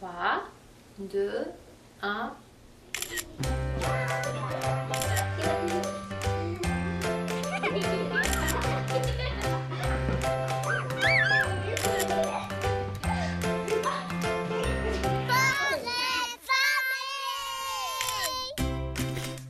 3, 2, 1.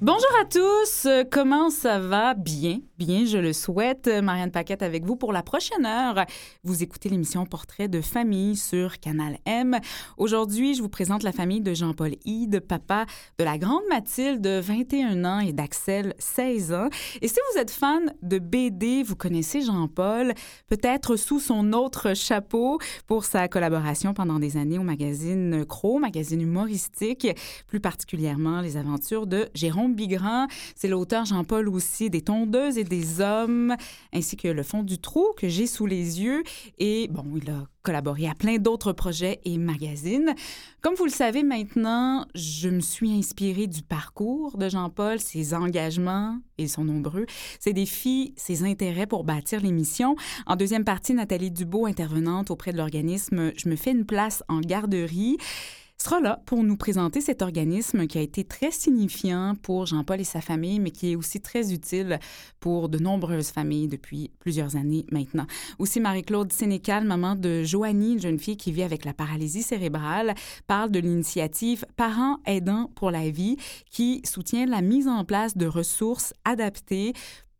Bonjour à tous, comment ça va? Bien, bien, je le souhaite. Marianne Paquette avec vous pour la prochaine heure. Vous écoutez l'émission Portrait de famille sur Canal M. Aujourd'hui, je vous présente la famille de Jean-Paul Hyde, papa de la grande Mathilde, 21 ans, et d'Axel, 16 ans. Et si vous êtes fan de BD, vous connaissez Jean-Paul, peut-être sous son autre chapeau pour sa collaboration pendant des années au magazine Cro, magazine humoristique, plus particulièrement les aventures de Jérôme Bigrand. C'est l'auteur Jean-Paul aussi des Tondeuses et des Hommes, ainsi que Le Fond du Trou que j'ai sous les yeux. Et bon, il a collaboré à plein d'autres projets et magazines. Comme vous le savez maintenant, je me suis inspirée du parcours de Jean-Paul, ses engagements, ils sont nombreux, ses défis, ses intérêts pour bâtir l'émission. En deuxième partie, Nathalie Dubo, intervenante auprès de l'organisme Je me fais une place en garderie sera là pour nous présenter cet organisme qui a été très signifiant pour Jean-Paul et sa famille, mais qui est aussi très utile pour de nombreuses familles depuis plusieurs années maintenant. Aussi, Marie-Claude Sénécal, maman de Joanie, une jeune fille qui vit avec la paralysie cérébrale, parle de l'initiative Parents aidants pour la vie qui soutient la mise en place de ressources adaptées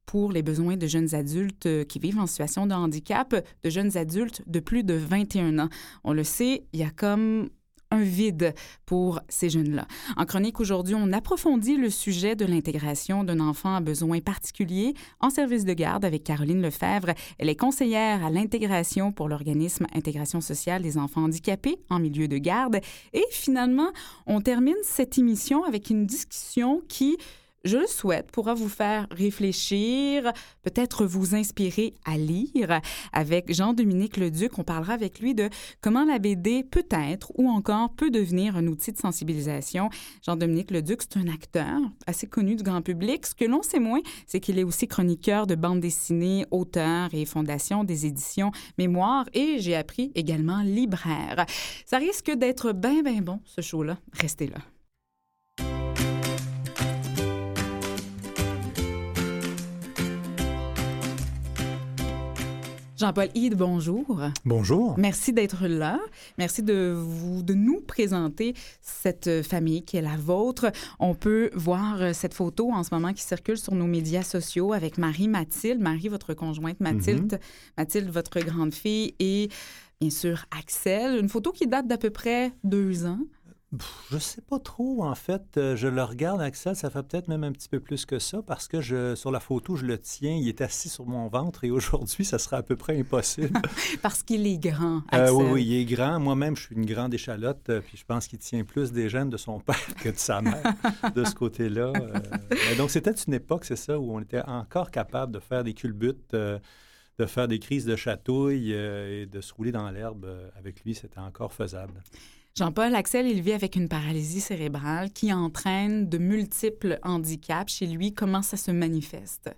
pour les besoins de jeunes adultes qui vivent en situation de handicap, de jeunes adultes de plus de 21 ans. On le sait, il y a comme un vide pour ces jeunes-là. En chronique aujourd'hui, on approfondit le sujet de l'intégration d'un enfant à besoins particuliers en service de garde avec Caroline Lefebvre. Elle est conseillère à l'intégration pour l'organisme Intégration sociale des enfants handicapés en milieu de garde. Et finalement, on termine cette émission avec une discussion qui je le souhaite, pourra vous faire réfléchir, peut-être vous inspirer à lire. Avec Jean-Dominique Leduc, on parlera avec lui de comment la BD peut être ou encore peut devenir un outil de sensibilisation. Jean-Dominique Leduc, c'est un acteur assez connu du grand public. Ce que l'on sait moins, c'est qu'il est aussi chroniqueur de bande dessinée, auteur et fondation des éditions Mémoire et j'ai appris également libraire. Ça risque d'être bien, bien bon, ce show-là. Restez là. Jean-Paul Hyde, bonjour. Bonjour. Merci d'être là. Merci de, vous, de nous présenter cette famille qui est la vôtre. On peut voir euh, cette photo en ce moment qui circule sur nos médias sociaux avec Marie-Mathilde, Marie, votre conjointe Mathilde, mm-hmm. Mathilde, votre grande fille, et bien sûr Axel. Une photo qui date d'à peu près deux ans. Je sais pas trop, en fait. Euh, je le regarde, Axel, ça fait peut-être même un petit peu plus que ça, parce que je, sur la photo, je le tiens, il est assis sur mon ventre, et aujourd'hui, ça sera à peu près impossible. parce qu'il est grand, euh, Axel. oui, oui, il est grand. Moi-même, je suis une grande échalote, euh, puis je pense qu'il tient plus des gènes de son père que de sa mère, de ce côté-là. donc, c'était une époque, c'est ça, où on était encore capable de faire des culbutes de faire des crises de chatouille et de se rouler dans l'herbe avec lui, c'était encore faisable. Jean-Paul Axel, il vit avec une paralysie cérébrale qui entraîne de multiples handicaps chez lui. Comment ça se manifeste?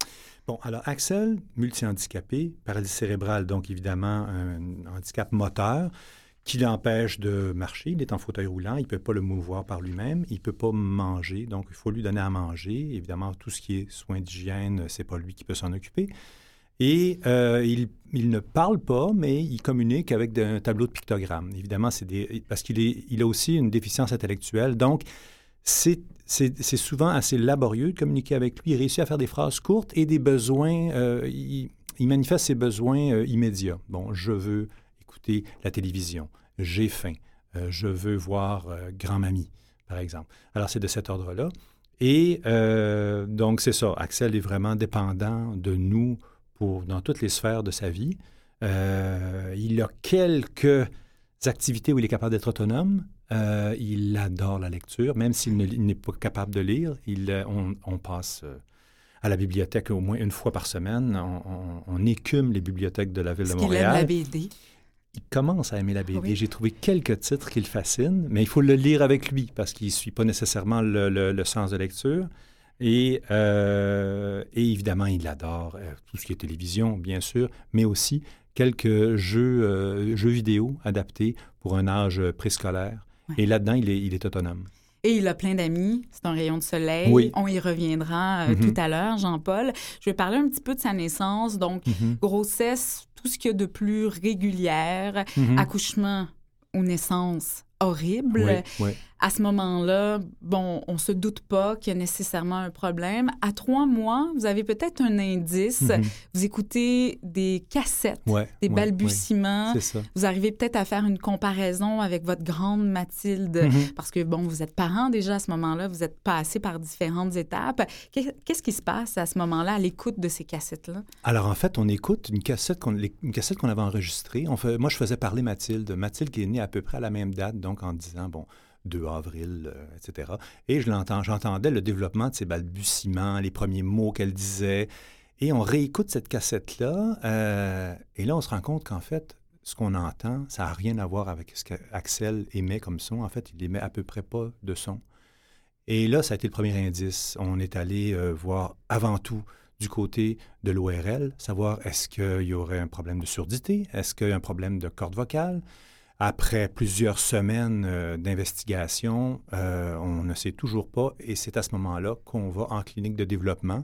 Bon, alors Axel, multi-handicapé, paralysie cérébrale, donc évidemment un handicap moteur qui l'empêche de marcher. Il est en fauteuil roulant, il ne peut pas le mouvoir par lui-même, il ne peut pas manger, donc il faut lui donner à manger. Évidemment, tout ce qui est soins d'hygiène, c'est pas lui qui peut s'en occuper. Et euh, il, ne parle pas, mais il communique avec un tableau de pictogrammes. Évidemment, c'est parce qu'il il a aussi une déficience intellectuelle. Donc, c'est souvent assez laborieux de communiquer avec lui. Il réussit à faire des phrases courtes et des besoins. Euh, il, manifeste ses besoins euh, immédiats. Bon, je veux écouter la télévision. J'ai faim. je veux voir grand-mamie, par exemple. Alors, c'est de cet ordre-là. Et donc, c'est ça. Axel est vraiment dépendant de nous dans toutes les sphères de sa vie. Euh, il a quelques activités où il est capable d'être autonome. Euh, il adore la lecture, même s'il n'est pas capable de lire. Il, euh, on, passe à la bibliothèque au moins une fois par semaine. On, écume les bibliothèques de la ville de Montréal. Il aime la BD. Il commence à aimer la BD. J'ai trouvé quelques titres qui le fascinent, mais il faut le lire avec lui parce qu'il ne suit pas nécessairement le sens de lecture. Euh, et, évidemment, il adore euh, tout ce qui est télévision, bien sûr, mais aussi quelques jeux, euh, jeux vidéo adaptés pour un âge préscolaire. Et là-dedans, il est, il est autonome. Et il a plein d'amis. C'est un rayon de soleil. Oui. On y reviendra euh, Mhm. tout à l'heure, Jean-Paul. Je vais parler un petit peu de sa naissance. Donc, Mhm. grossesse, tout ce qu'il y a de plus régulière, Mhm. accouchement ou naissance horrible. Oui, oui. À ce moment-là, bon, on se doute pas qu'il y a nécessairement un problème. À trois mois, vous avez peut-être un indice. Mhm. Vous écoutez des cassettes, Ouais, des ouais, balbutiements. ouais. C'est ça. Vous arrivez peut-être à faire une comparaison avec votre grande Mathilde, Mhm. parce que, bon, vous êtes parent déjà à ce moment-là, vous êtes passé par différentes étapes. Qu'est- Qu'est-ce qui se passe à ce moment-là, à l'écoute de ces cassettes-là? Alors, en fait, on écoute une cassette qu'on les- une cassette qu'on avait enregistrée. On fait, moi, je faisais parler Mathilde. Mathilde qui est née à peu près à la même date, donc en disant, bon, 2 avril, euh, etc. Et je l'entends, j'entendais le développement de ses balbutiements, les premiers mots qu'elle disait. Et on réécoute cette cassette-là. euh, et là, on se rend compte qu'en fait, ce qu'on entend, ça n'a rien à voir avec ce qu'Axel émet comme son. En fait, il émet à peu près pas de son. Et là, ça a été le premier indice. On est allé euh, voir avant tout du côté de l'ORL, savoir est-ce qu'il y aurait un problème de surdité, est-ce qu'il y a un problème de corde vocale. Après plusieurs semaines euh, d'investigation, euh, on ne sait toujours pas et c'est à ce moment-là qu'on va en clinique de développement.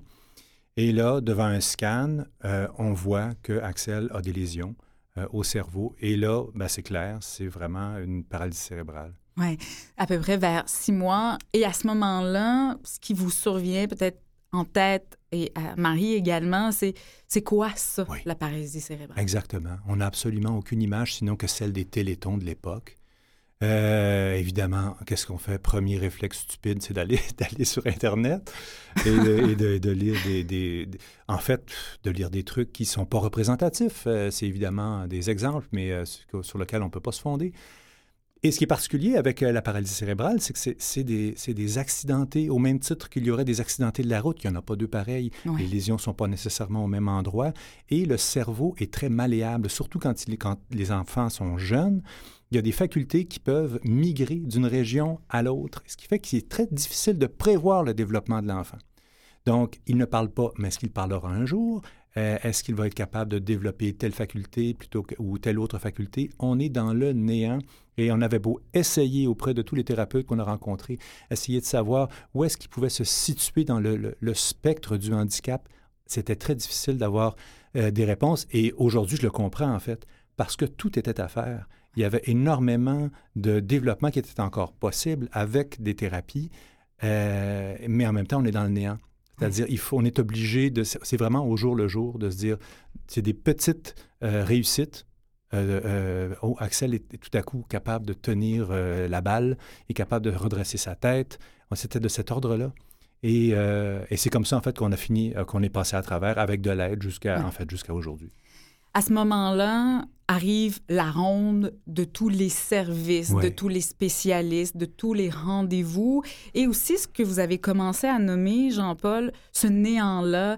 Et là, devant un scan, euh, on voit que Axel a des lésions au cerveau. Et là, ben, c'est clair, c'est vraiment une paralysie cérébrale. Oui, à peu près vers six mois. Et à ce moment-là, ce qui vous survient peut-être en tête et à Marie également, c'est c'est quoi ça, Oui. la paralysie cérébrale? Exactement. On n'a absolument aucune image sinon que celle des télétons de l'époque. Euh, évidemment, qu'est-ce qu'on fait? Premier réflexe stupide, c'est d'aller d'aller sur Internet et de, et de- de lire des, des- En fait, de lire des trucs qui ne sont pas représentatifs. Euh, c'est évidemment des exemples, mais euh, sur, sur lesquels on ne peut pas se fonder. Et ce qui est particulier avec euh, la paralysie cérébrale, c'est que c'est- des, des accidentés, au même titre qu'il y aurait des accidentés de la route, il n'y en a pas deux pareils. Les lésions ne sont pas nécessairement au même endroit. Et le cerveau est très malléable, surtout quand, il quand les enfants sont jeunes. Il y a des facultés qui peuvent migrer d'une région à l'autre, ce qui fait qu'il est très difficile de prévoir le développement de l'enfant. Donc, il ne parle pas, mais est-ce qu'il parlera un jour? Euh, est-ce qu'il va être capable de développer telle faculté plutôt que, ou telle autre faculté? On est dans le néant et on avait beau essayer auprès de tous les thérapeutes qu'on a rencontrés, essayer de savoir où est-ce qu'il pouvait se situer dans le spectre du handicap. C'était très difficile d'avoir euh, des réponses et aujourd'hui, je le comprends en fait, parce que tout était à faire. Il y avait énormément de développement qui était encore possible avec des thérapies, euh, mais en même temps, on est dans le néant. C'est-à-dire, il faut, on est obligé de, c'est vraiment au jour le jour de se dire, c'est des petites euh, réussites. Euh, euh, oh, Axel est, est tout à coup capable de tenir euh, la balle, est capable de redresser sa tête. C'était de cet ordre-là. Et, et c'est comme ça, en fait, qu'on a fini, qu'on est passé à travers avec de l'aide jusqu'à, Ouais. en fait, jusqu'à aujourd'hui. À ce moment-là, arrive la ronde de tous les services, de tous les spécialistes, de tous les rendez-vous, et aussi ce que vous avez commencé à nommer, Jean-Paul, ce néant-là,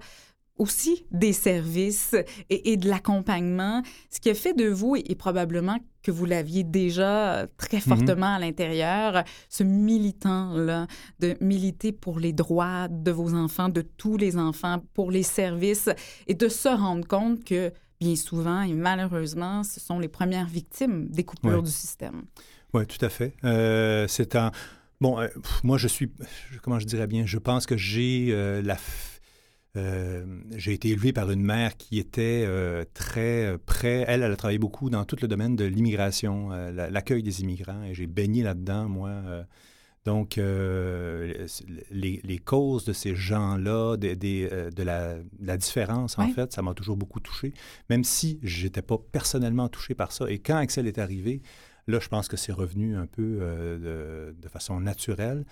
aussi des services et, et de l'accompagnement, ce qui a fait de vous, et, et probablement que vous l'aviez déjà très fortement à l'intérieur, ce militant-là, de militer pour les droits de vos enfants, de tous les enfants, pour les services, et de se rendre compte que bien souvent et malheureusement, ce sont les premières victimes des coupures Ouais. du système. Oui, tout à fait. Euh, c'est un. Bon, euh, moi, je suis. Comment je dirais bien? Je pense que j'ai euh, la. f- j'ai été élevé par une mère qui était très près. Elle, elle a travaillé beaucoup dans tout le domaine de l'immigration, la- l'accueil des immigrants, et j'ai baigné là-dedans, moi. Donc, euh, les, les causes de ces gens-là, euh, de, la, de la différence, en fait, ça m'a toujours beaucoup touché, même si je n'étais pas personnellement touché par ça. Et quand Axel est arrivé, Là, je pense que c'est revenu un peu euh, de, de façon naturelle.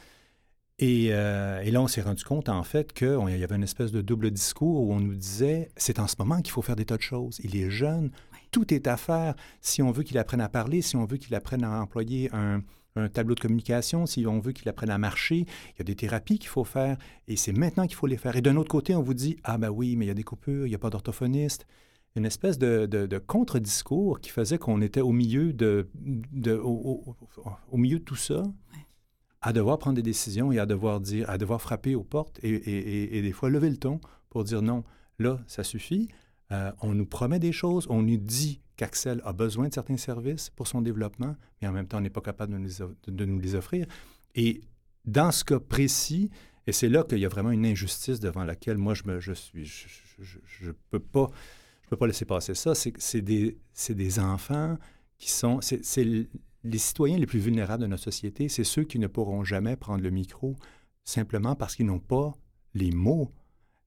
Et, euh, et là, on s'est rendu compte, en fait, qu'il y avait une espèce de double discours où on nous disait c'est en ce moment qu'il faut faire des tas de choses. Il est jeune, tout est à faire. Si on veut qu'il apprenne à parler, si on veut qu'il apprenne à employer un, un tableau de communication, si on veut qu'il apprenne à marcher, il y a des thérapies qu'il faut faire et c'est maintenant qu'il faut les faire. Et d'un autre côté, on vous dit ah ben oui, mais il y a des coupures, il n'y a pas d'orthophoniste une espèce de, de, de contre-discours qui faisait qu'on était au milieu de, de au, au, au, milieu de tout ça, à devoir prendre des décisions et à devoir dire, à devoir frapper aux portes et, et, et, et, des fois lever le ton pour dire non, là, ça suffit. Euh, on nous promet des choses, on nous dit qu'Axel a besoin de certains services pour son développement, mais en même temps, on n'est pas capable de nous, les, offrir. Et dans ce cas précis, et c'est là qu'il y a vraiment une injustice devant laquelle moi je me je peux pas je peux pas laisser passer ça. C'est des c'est des enfants qui sont c'est les citoyens les plus vulnérables de notre société, c'est ceux qui ne pourront jamais prendre le micro simplement parce qu'ils n'ont pas les mots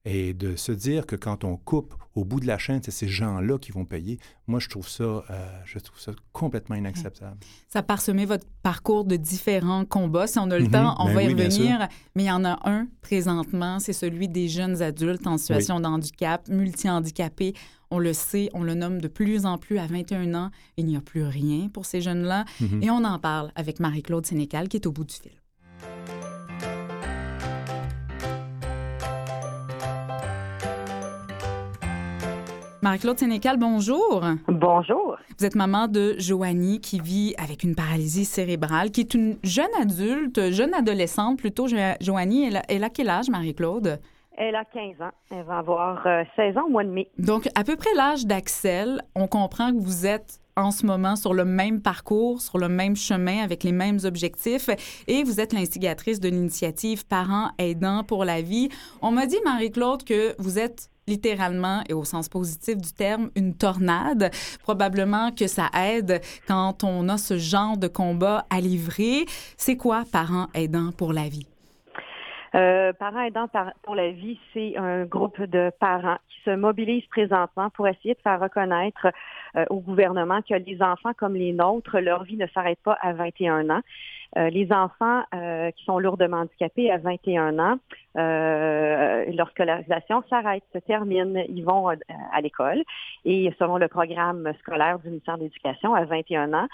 et de se dire que quand on coupe au bout de la chaîne, c'est ces gens-là qui vont payer. Moi, je trouve ça, euh, je trouve ça complètement inacceptable. Ça a parsemé votre parcours de différents combats. Si on a le mhm. temps, on ben va y revenir. Mais il y en a un présentement, c'est celui des jeunes adultes en situation de handicap, multi-handicapés. On le sait, on le nomme de plus en plus à 21 ans. Il n'y a plus rien pour ces jeunes-là. Mhm. Et on en parle avec Marie-Claude Sénécal qui est au bout du fil. Marie-Claude Sénécal, bonjour. Bonjour. Vous êtes maman de Joanie qui vit avec une paralysie cérébrale, qui est une jeune adulte, jeune adolescente plutôt. Joanie, elle a, quel âge, Marie-Claude? Elle a 15 ans. Elle va avoir 16 euh, ans au mois de mai. Donc, à peu près l'âge d'Axel, on comprend que vous êtes en ce moment sur le même parcours, sur le même chemin, avec les mêmes objectifs. Et vous êtes l'instigatrice de l'initiative Parents aidants pour la vie. On m'a dit, Marie-Claude, que vous êtes littéralement et au sens positif du terme une tornade. Probablement que ça aide quand on a ce genre de combat à livrer. C'est quoi Parents aidants pour la vie? Euh, parents aidants pour la vie, c'est un groupe de parents qui se mobilisent présentement pour essayer de faire reconnaître euh, au gouvernement que les enfants comme les nôtres, leur vie ne s'arrête pas à 21 ans. Euh, les enfants euh, qui sont lourdement handicapés à 21 ans, euh, leur scolarisation s'arrête, se termine, ils vont à l'école et selon le programme scolaire du ministère de l'Éducation, à 21 ans,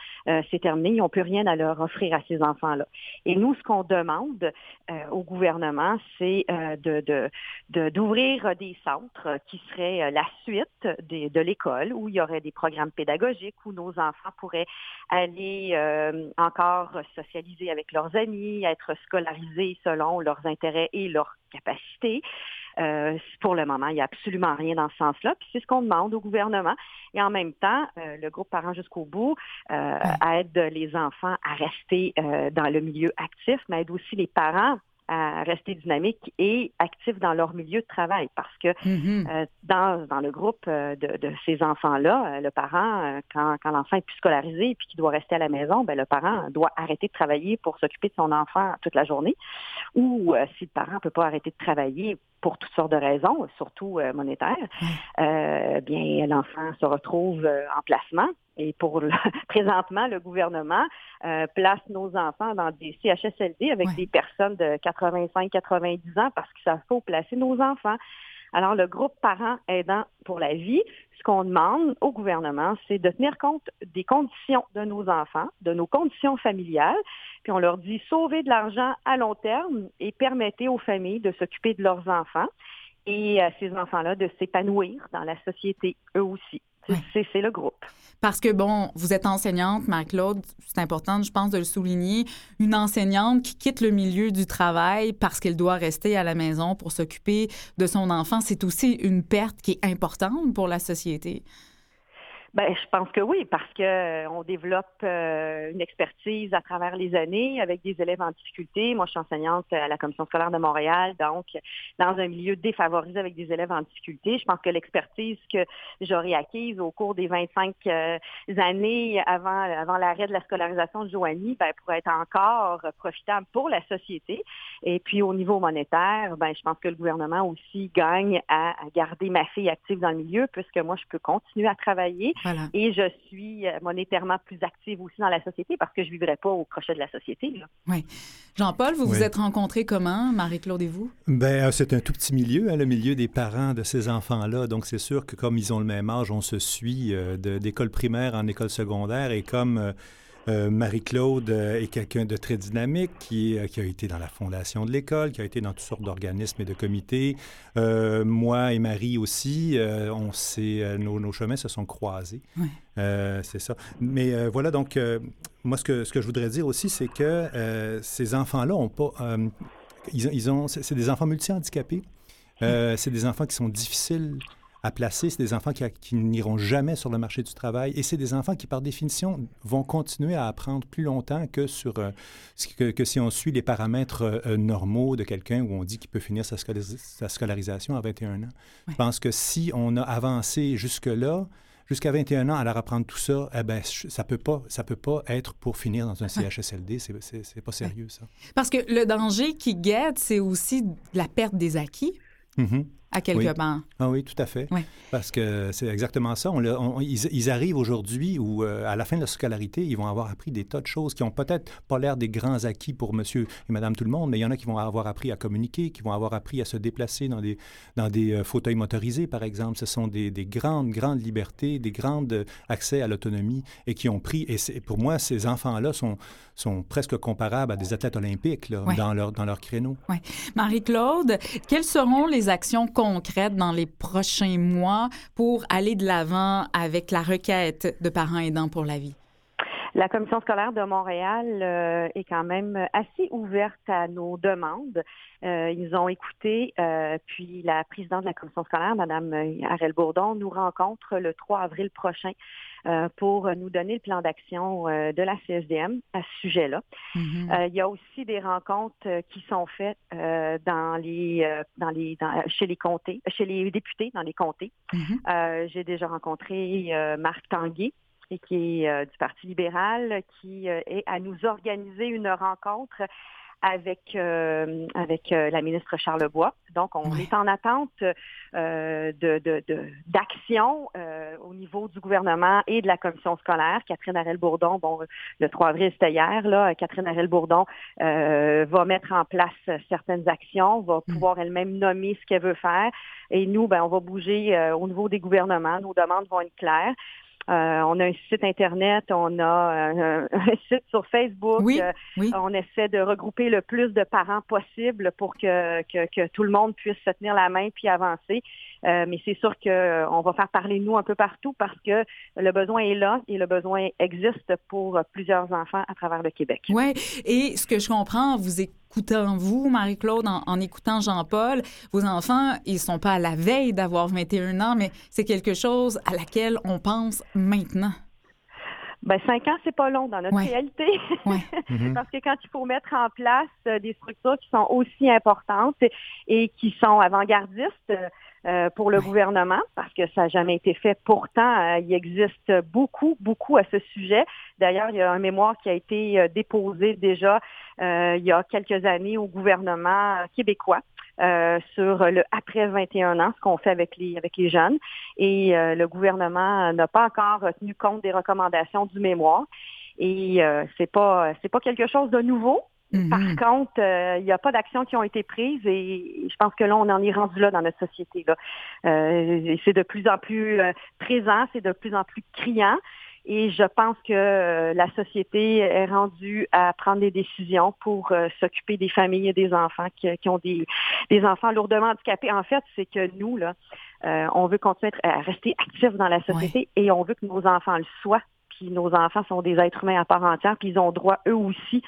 c'est terminé, ils n'ont plus rien à leur offrir à ces enfants-là. Et nous, ce qu'on demande au gouvernement, c'est de, d'ouvrir des centres qui seraient la suite de, de l'école, où il y aurait des programmes pédagogiques, où nos enfants pourraient aller encore socialiser avec leurs amis, être scolarisés selon leurs intérêts et leurs capacités. Euh, pour le moment, il n'y a absolument rien dans ce sens-là. Puis c'est ce qu'on demande au gouvernement. Et en même temps, euh, le groupe Parents jusqu'au bout euh, aide les enfants à rester dans le milieu actif, mais aide aussi les parents à rester dynamiques et actifs dans leur milieu de travail parce que mm-hmm. euh, dans, dans le groupe euh, de, de ces enfants-là, euh, le parent, quand, quand l'enfant est plus scolarisé et puis qu'il doit rester à la maison, ben, le parent doit arrêter de travailler pour s'occuper de son enfant toute la journée. Ou si le parent ne peut pas arrêter de travailler pour toutes sortes de raisons, surtout monétaires, bien l'enfant se retrouve en placement. Et pour le, présentement, le gouvernement euh, place nos enfants dans des CHSLD avec des personnes de 85-90 ans parce que ça faut placer nos enfants. Alors, le groupe Parents aidants pour la vie, ce qu'on demande au gouvernement, c'est de tenir compte des conditions de nos enfants, de nos conditions familiales, puis on leur dit sauvez de l'argent à long terme et permettez aux familles de s'occuper de leurs enfants et à ces enfants-là de s'épanouir dans la société, eux aussi. C'est le groupe. Parce que, bon, vous êtes enseignante, Marie-Claude, c'est important, je pense, de le souligner. Une enseignante qui quitte le milieu du travail parce qu'elle doit rester à la maison pour s'occuper de son enfant, c'est aussi une perte qui est importante pour la société. Ben, je pense que oui, parce que euh, on développe euh, une expertise à travers les années avec des élèves en difficulté. Moi, je suis enseignante à la Commission scolaire de Montréal, donc dans un milieu défavorisé avec des élèves en difficulté. Je pense que l'expertise que j'aurais acquise au cours des 25 euh, années avant, avant l'arrêt de la scolarisation de Joanie, ben, pourrait être encore profitable pour la société. Et puis, au niveau monétaire, ben, je pense que le gouvernement aussi gagne à garder ma fille active dans le milieu, puisque moi, je peux continuer à travailler et je suis euh, monétairement plus active aussi dans la société parce que je ne vivrais pas au crochet de la société. Oui. Jean-Paul, vous vous êtes rencontrés comment, Marie-Claude et vous? Ben, euh, c'est un tout petit milieu, hein, le milieu des parents de ces enfants-là. Donc, c'est sûr que comme ils ont le même âge, on se suit euh, d'école primaire en école secondaire et comme... Euh, Marie-Claude euh, est quelqu'un de très dynamique qui, qui, a été dans la fondation de l'école, qui a été dans toutes sortes d'organismes et de comités. Euh, moi et Marie aussi, on nos, nos, chemins se sont croisés. c'est ça. Mais voilà, donc, moi, ce que, ce que je voudrais dire aussi, c'est que ces enfants-là ont pas... ils, ils, ont, c'est des enfants multi-handicapés. c'est des enfants qui sont difficiles à placer. C'est des enfants qui, qui n'iront jamais sur le marché du travail et c'est des enfants qui, par définition, vont continuer à apprendre plus longtemps que, sur, euh, que, que, si on suit les paramètres euh, normaux de quelqu'un où on dit qu'il peut finir sa, sa, scolarisation à 21 ans. Ouais. Je pense que si on a avancé jusque-là, jusqu'à 21 ans, à leur apprendre tout ça, eh ben, ça peut pas, ça peut pas être pour finir dans un CHSLD. C'est pas sérieux, ça. Parce que le danger qui guette, c'est aussi la perte des acquis. Mm-hmm à quelque oui. part. Ah oui, tout à fait. Oui. Parce que c'est exactement ça. On, on, ils, ils, arrivent aujourd'hui où, euh, à la fin de leur scolarité, ils vont avoir appris des tas de choses qui n'ont peut-être pas l'air des grands acquis pour monsieur et madame tout le monde, mais il y en a qui vont avoir appris à communiquer, qui vont avoir appris à se déplacer dans des, dans des euh, fauteuils motorisés, par exemple. Ce sont des, des grandes, grandes libertés, des grands accès à l'autonomie et qui ont pris. Et pour moi, ces enfants-là sont, sont presque comparables à des athlètes olympiques là, oui. dans, leur, dans leur créneau. Oui. Marie-Claude, quelles seront les actions concrètes dans les prochains mois pour aller de l'avant avec la requête de parents aidants pour la vie? La commission scolaire de Montréal euh, est quand même assez ouverte à nos demandes. Euh, ils ont écouté, euh, puis la présidente de la commission scolaire, Mme Arel Bourdon, nous rencontre le 3 avril prochain pour nous donner le plan d'action euh, de la CSDM à ce sujet-là. Mm-hmm. il y a aussi des rencontres qui sont faites euh, dans les, dans les, dans, chez les comtés, chez les députés dans les comtés. Mm-hmm. J'ai déjà rencontré Marc Tanguay, et qui est euh, du Parti libéral, qui euh, est à nous organiser une rencontre avec euh, avec la ministre Charlebois. Donc, on oui. est en attente de, de, de, d'action au niveau du gouvernement et de la commission scolaire. Catherine Arel-Bourdon, bon, le 3 avril, c'était hier, là, Catherine Arel-Bourdon va mettre en place certaines actions, va pouvoir mm. elle-même nommer ce qu'elle veut faire. Et nous, ben, on va bouger au niveau des gouvernements. Nos demandes vont être claires. Euh, on a un site Internet, on a un, un site sur Facebook. Oui, euh, oui. On essaie de regrouper le plus de parents possible pour que, que, que, tout le monde puisse se tenir la main puis avancer. Euh, mais c'est sûr qu'on va faire parler nous un peu partout parce que le besoin est là et le besoin existe pour plusieurs enfants à travers le Québec. Oui, et ce que je comprends, vous écoutant vous, Marie-Claude, en, en, écoutant Jean-Paul, vos enfants, ils sont pas à la veille d'avoir 21 ans, mais c'est quelque chose à laquelle on pense maintenant. Ben, cinq ans, c'est pas long dans notre ouais. réalité. Ouais. Parce que quand il faut mettre en place euh, des structures qui sont aussi importantes et qui sont avant-gardistes euh, pour le gouvernement, parce que ça n'a jamais été fait. Pourtant, euh, il existe beaucoup, beaucoup à ce sujet. D'ailleurs, il y a un mémoire qui a été euh, déposé déjà euh, il y a quelques années au gouvernement québécois. Euh, sur le après 21 ans, ce qu'on fait avec les avec les jeunes. Et euh, le gouvernement n'a pas encore tenu compte des recommandations du mémoire. Et euh, c'est pas c'est pas quelque chose de nouveau. Par contre, il n'y a pas d'actions qui ont été prises et je pense que là, on en est rendu là dans notre société. Là. Euh, c'est de plus en plus présent, c'est de plus en plus criant. Et je pense que euh, la société est rendue à prendre des décisions pour euh, s'occuper des familles et des enfants qui, qui ont des, des, enfants lourdement handicapés. En fait, c'est que nous, là, euh, on veut continuer à rester actifs dans la société ouais. et on veut que nos enfants le soient. Puis nos enfants sont des êtres humains à part entière, puis ils ont droit eux aussi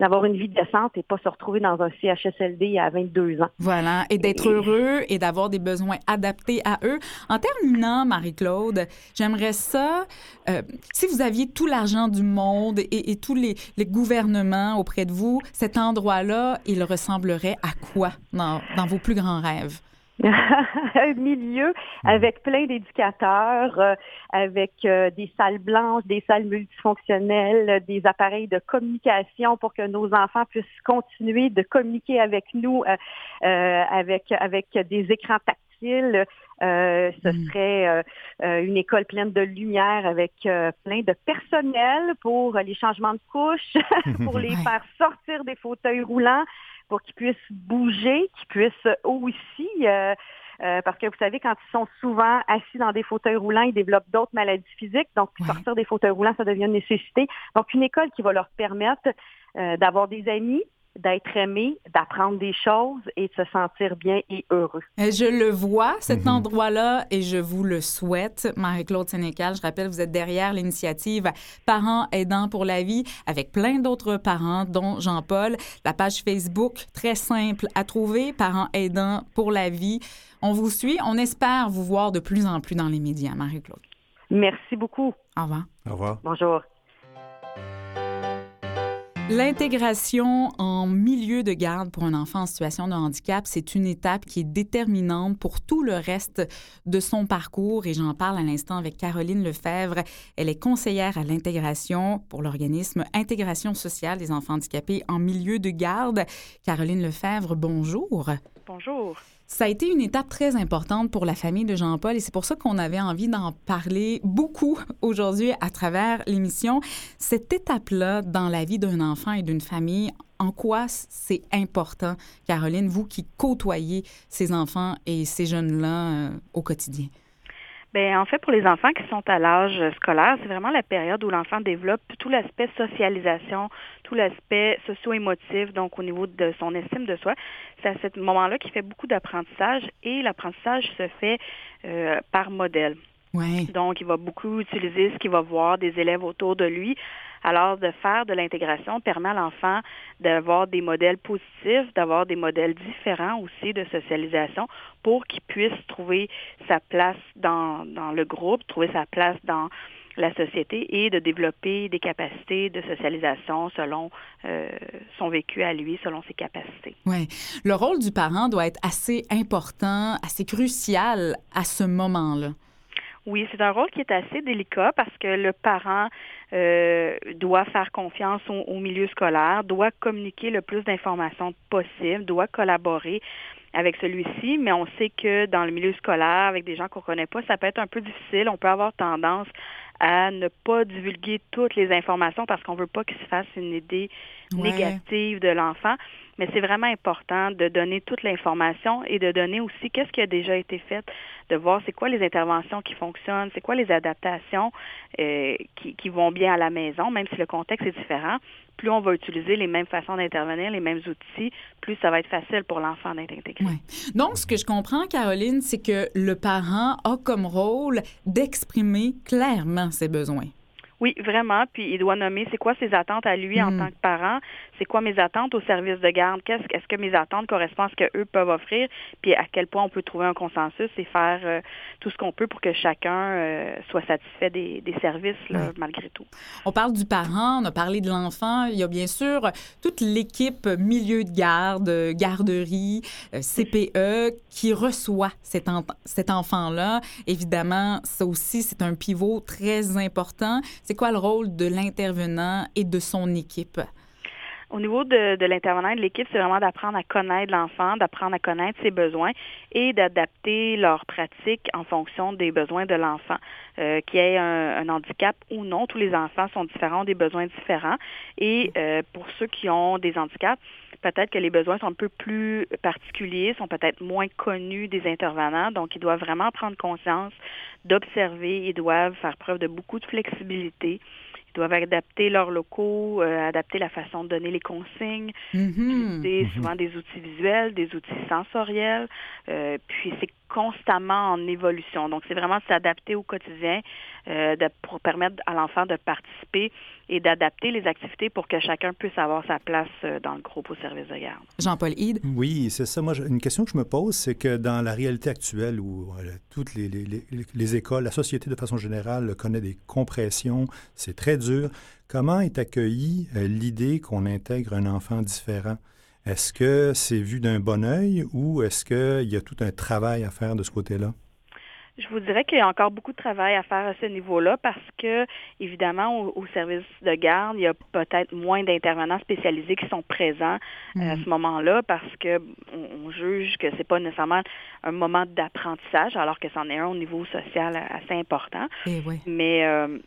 d'avoir une vie décente et pas se retrouver dans un CHSLD à 22 ans. Voilà, et d'être heureux et d'avoir des besoins adaptés à eux. En terminant, Marie-Claude, j'aimerais ça, euh, si vous aviez tout l'argent du monde et, et tous les, les, gouvernements auprès de vous, cet endroit-là, il ressemblerait à quoi dans, dans vos plus grands rêves? Un milieu avec plein d'éducateurs, euh, avec euh, des salles blanches, des salles multifonctionnelles, des appareils de communication pour que nos enfants puissent continuer de communiquer avec nous, euh, avec avec des écrans tactiles. ce Mm. serait une école pleine de lumière avec plein de personnel pour les changements de couches, pour les faire sortir des fauteuils roulants pour qu'ils puissent bouger, qu'ils puissent aussi, euh, euh, parce que vous savez, quand ils sont souvent assis dans des fauteuils roulants, ils développent d'autres maladies physiques. Donc, sortir des fauteuils roulants, ça devient une nécessité. Donc, une école qui va leur permettre euh, d'avoir des amis, d'être aimé, d'apprendre des choses et de se sentir bien et heureux. Je le vois, cet Mhm. endroit-là, et je vous le souhaite. Marie-Claude Sénécal, je rappelle, vous êtes derrière l'initiative Parents aidants pour la vie, avec plein d'autres parents, dont Jean-Paul. La page Facebook, très simple à trouver, Parents aidants pour la vie. On vous suit. On espère vous voir de plus en plus dans les médias, Marie-Claude. Merci beaucoup. Au revoir. Au revoir. Bonjour. L'intégration en milieu de garde pour un enfant en situation de handicap, c'est une étape qui est déterminante pour tout le reste de son parcours et j'en parle à l'instant avec Caroline Lefebvre. Elle est conseillère à l'intégration pour l'organisme Intégration sociale des enfants handicapés en milieu de garde. Caroline Lefebvre, bonjour. Bonjour. Ça a été une étape très importante pour la famille de Jean-Paul et c'est pour ça qu'on avait envie d'en parler beaucoup aujourd'hui à travers l'émission. Cette étape-là dans la vie d'un enfant et d'une famille, en quoi c'est important, Caroline, vous qui côtoyez ces enfants et ces jeunes-là euh, au quotidien? Bien, en fait, pour les enfants qui sont à l'âge scolaire, c'est vraiment la période où l'enfant développe tout l'aspect socialisation, tout l'aspect socio-émotif, donc au niveau de son estime de soi. C'est à ce moment-là qu'il fait beaucoup d'apprentissage et l'apprentissage se fait euh, par modèle. Ouais. Donc, il va beaucoup utiliser ce qu'il va voir des élèves autour de lui. Alors, de faire de l'intégration permet à l'enfant d'avoir des modèles positifs, d'avoir des modèles différents aussi de socialisation pour qu'il puisse trouver sa place dans, le groupe, trouver sa place dans la société et de développer des capacités de socialisation selon euh, son vécu à lui, selon ses capacités. Oui. Le rôle du parent doit être assez important, assez crucial à ce moment-là. Oui, c'est un rôle qui est assez délicat parce que le parent euh, doit faire confiance au, au, milieu scolaire, doit communiquer le plus d'informations possible, doit collaborer avec celui-ci, mais on sait que dans le milieu scolaire, avec des gens qu'on ne connaît pas, ça peut être un peu difficile. On peut avoir tendance à ne pas divulguer toutes les informations parce qu'on ne veut pas qu'il se fasse une idée Ouais. négative de l'enfant. Mais c'est vraiment important de donner toute l'information et de donner aussi qu'est-ce qui a déjà été fait, de voir c'est quoi les interventions qui fonctionnent, c'est quoi les adaptations euh, qui, qui vont bien à la maison, même si le contexte est différent. Plus on va utiliser les mêmes façons d'intervenir, les mêmes outils, plus ça va être facile pour l'enfant d'être intégré. Ouais. Donc, ce que je comprends, Caroline, c'est que le parent a comme rôle d'exprimer clairement ses besoins. Oui, vraiment. Puis il doit nommer c'est quoi ses attentes à lui en Mm. tant que parent, c'est quoi mes attentes au service de garde, qu'est-ce est-ce que mes attentes correspondent à ce qu'eux peuvent offrir, puis à quel point on peut trouver un consensus et faire euh, tout ce qu'on peut pour que chacun euh, soit satisfait des, des services là, malgré tout. On parle du parent, on a parlé de l'enfant. Il y a bien sûr toute l'équipe milieu de garde, euh, garderie, CPE qui reçoit cet, en- cet enfant-là. Évidemment, ça aussi, c'est un pivot très important. C'est quoi le rôle de l'intervenant et de son équipe? Au niveau de, de l'intervenant de l'équipe, c'est vraiment d'apprendre à connaître l'enfant, d'apprendre à connaître ses besoins et d'adapter leurs pratiques en fonction des besoins de l'enfant. Euh, qu'il ait un, un handicap ou non, tous les enfants sont différents, ont des besoins différents. Et euh, pour ceux qui ont des handicaps, peut-être que les besoins sont un peu plus particuliers, sont peut-être moins connus des intervenants. Donc, ils doivent vraiment prendre conscience d'observer, ils doivent faire preuve de beaucoup de flexibilité. Ils doivent adapter leurs locaux, euh, adapter la façon de donner les consignes, Mhm. utiliser souvent des outils visuels, des outils sensoriels, euh, puis c'est constamment en évolution. Donc, c'est vraiment de s'adapter au quotidien euh, de, pour permettre à l'enfant de participer et d'adapter les activités pour que chacun puisse avoir sa place euh, dans le groupe au service de garde. Jean-Paul Hyde. Oui, c'est ça. Moi, une question que je me pose, c'est que dans la réalité actuelle où euh, toutes les, les- les- les écoles, la société de façon générale connaît des compressions, c'est très dur. Comment est accueillie euh, l'idée qu'on intègre un enfant différent? Est-ce que c'est vu d'un bon œil ou est-ce qu'il y a tout un travail à faire de ce côté-là? Je vous dirais qu'il y a encore beaucoup de travail à faire à ce niveau-là parce que, évidemment, au, au service de garde, il y a peut-être moins d'intervenants spécialisés qui sont présents euh, à ce moment-là parce que on, on juge que c'est pas nécessairement un moment d'apprentissage, alors que c'en est un au niveau social assez important. Eh. Mais euh,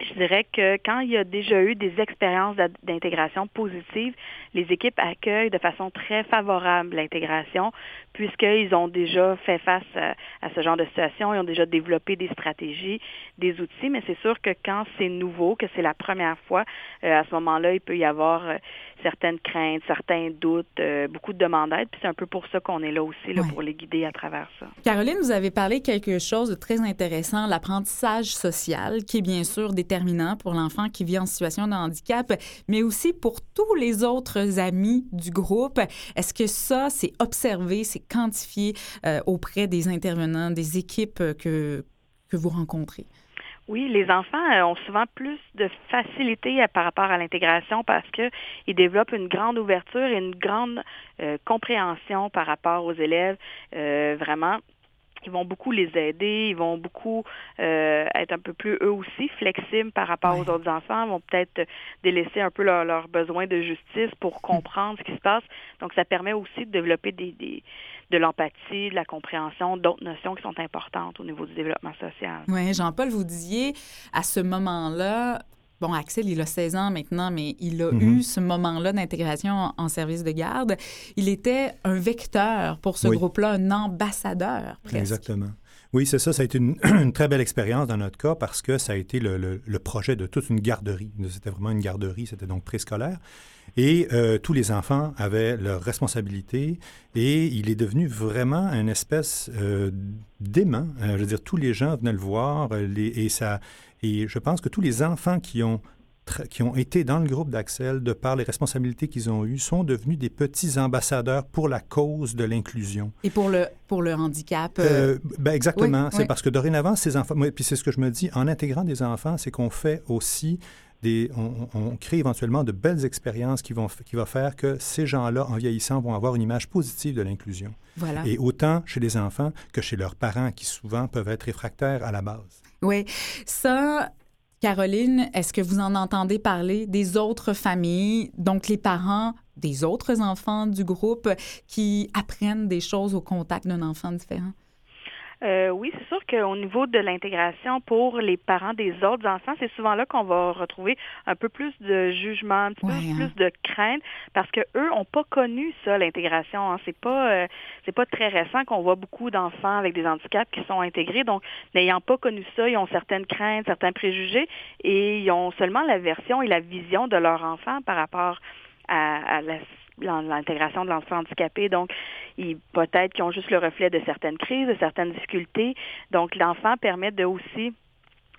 je dirais que quand il y a déjà eu des expériences d'intégration positives, les équipes accueillent de façon très favorable l'intégration puisqu'ils ont déjà fait face à, à ce genre de situation, ils ont déjà développé des stratégies, des outils, mais c'est sûr que quand c'est nouveau, que c'est la première fois, euh, à ce moment-là, il peut y avoir euh, certaines craintes, certains doutes, euh, beaucoup de demandes d'aide. Puis c'est un peu pour ça qu'on est là aussi, là, pour les guider à travers ça. Caroline, vous avez parlé quelque chose de très intéressant, l'apprentissage social, qui est bien sûr déterminant pour l'enfant qui vit en situation de handicap, mais aussi pour tous les autres amis du groupe. Est-ce que ça, c'est observé, c'est quantifié euh, auprès des intervenants, des équipes que, que vous rencontrez? Oui, les enfants euh, ont souvent plus de facilité par rapport à l'intégration parce qu'ils développent une grande ouverture et une grande euh, compréhension par rapport aux élèves. Euh, vraiment, ils vont beaucoup les aider, ils vont beaucoup être un peu plus eux aussi flexibles par rapport aux autres enfants, ils vont peut-être délaisser un peu leurs leur besoins de justice pour comprendre ce qui se passe. Donc ça permet aussi de développer des, des de l'empathie, de la compréhension, d'autres notions qui sont importantes au niveau du développement social. Oui, Jean-Paul, vous disiez à ce moment-là, Bon, Axel, il a 16 ans maintenant, mais il a eu ce moment-là d'intégration en, service de garde. Il était un vecteur pour ce groupe-là, un ambassadeur. Presque. Exactement. Oui, c'est ça. Ça a été une, très belle expérience dans notre cas parce que ça a été le, le projet de toute une garderie. C'était vraiment une garderie, c'était donc préscolaire. Et euh, tous les enfants avaient leurs responsabilités et il est devenu vraiment une espèce euh, d'aimant. Euh, je veux dire, tous les gens venaient le voir et, ça, et je pense que tous les enfants qui ont qui ont été dans le groupe d'Axel, de par les responsabilités qu'ils ont eues, sont devenus des petits ambassadeurs pour la cause de l'inclusion. Et pour le, pour le handicap. ben exactement. c'est parce que dorénavant, ces enfants, puis c'est ce que je me dis, en intégrant des enfants, c'est qu'on fait aussi on, crée éventuellement de belles expériences qui vont, qui va faire que ces gens-là, en vieillissant, vont avoir une image positive de l'inclusion. Voilà. Et autant chez les enfants que chez leurs parents, qui souvent peuvent être réfractaires à la base. Oui, ça, Caroline, est-ce que vous en entendez parler des autres familles, donc les parents des autres enfants du groupe qui apprennent des choses au contact d'un enfant différent? Euh, oui, c'est sûr qu'au niveau de l'intégration pour les parents des autres enfants, c'est souvent là qu'on va retrouver un peu plus de jugement, un petit peu hein. plus de crainte, parce que eux ont pas connu ça, l'intégration. Hein. C'est pas euh, c'est pas très récent qu'on voit beaucoup d'enfants avec des handicaps qui sont intégrés. Donc, n'ayant pas connu ça, ils ont certaines craintes, certains préjugés, et ils ont seulement la version et la vision de leur enfant par rapport à, à la l'intégration de l'enfant handicapé. Donc, peut-être qu'ils ont juste le reflet de certaines crises, de certaines difficultés. Donc, l'enfant permet de aussi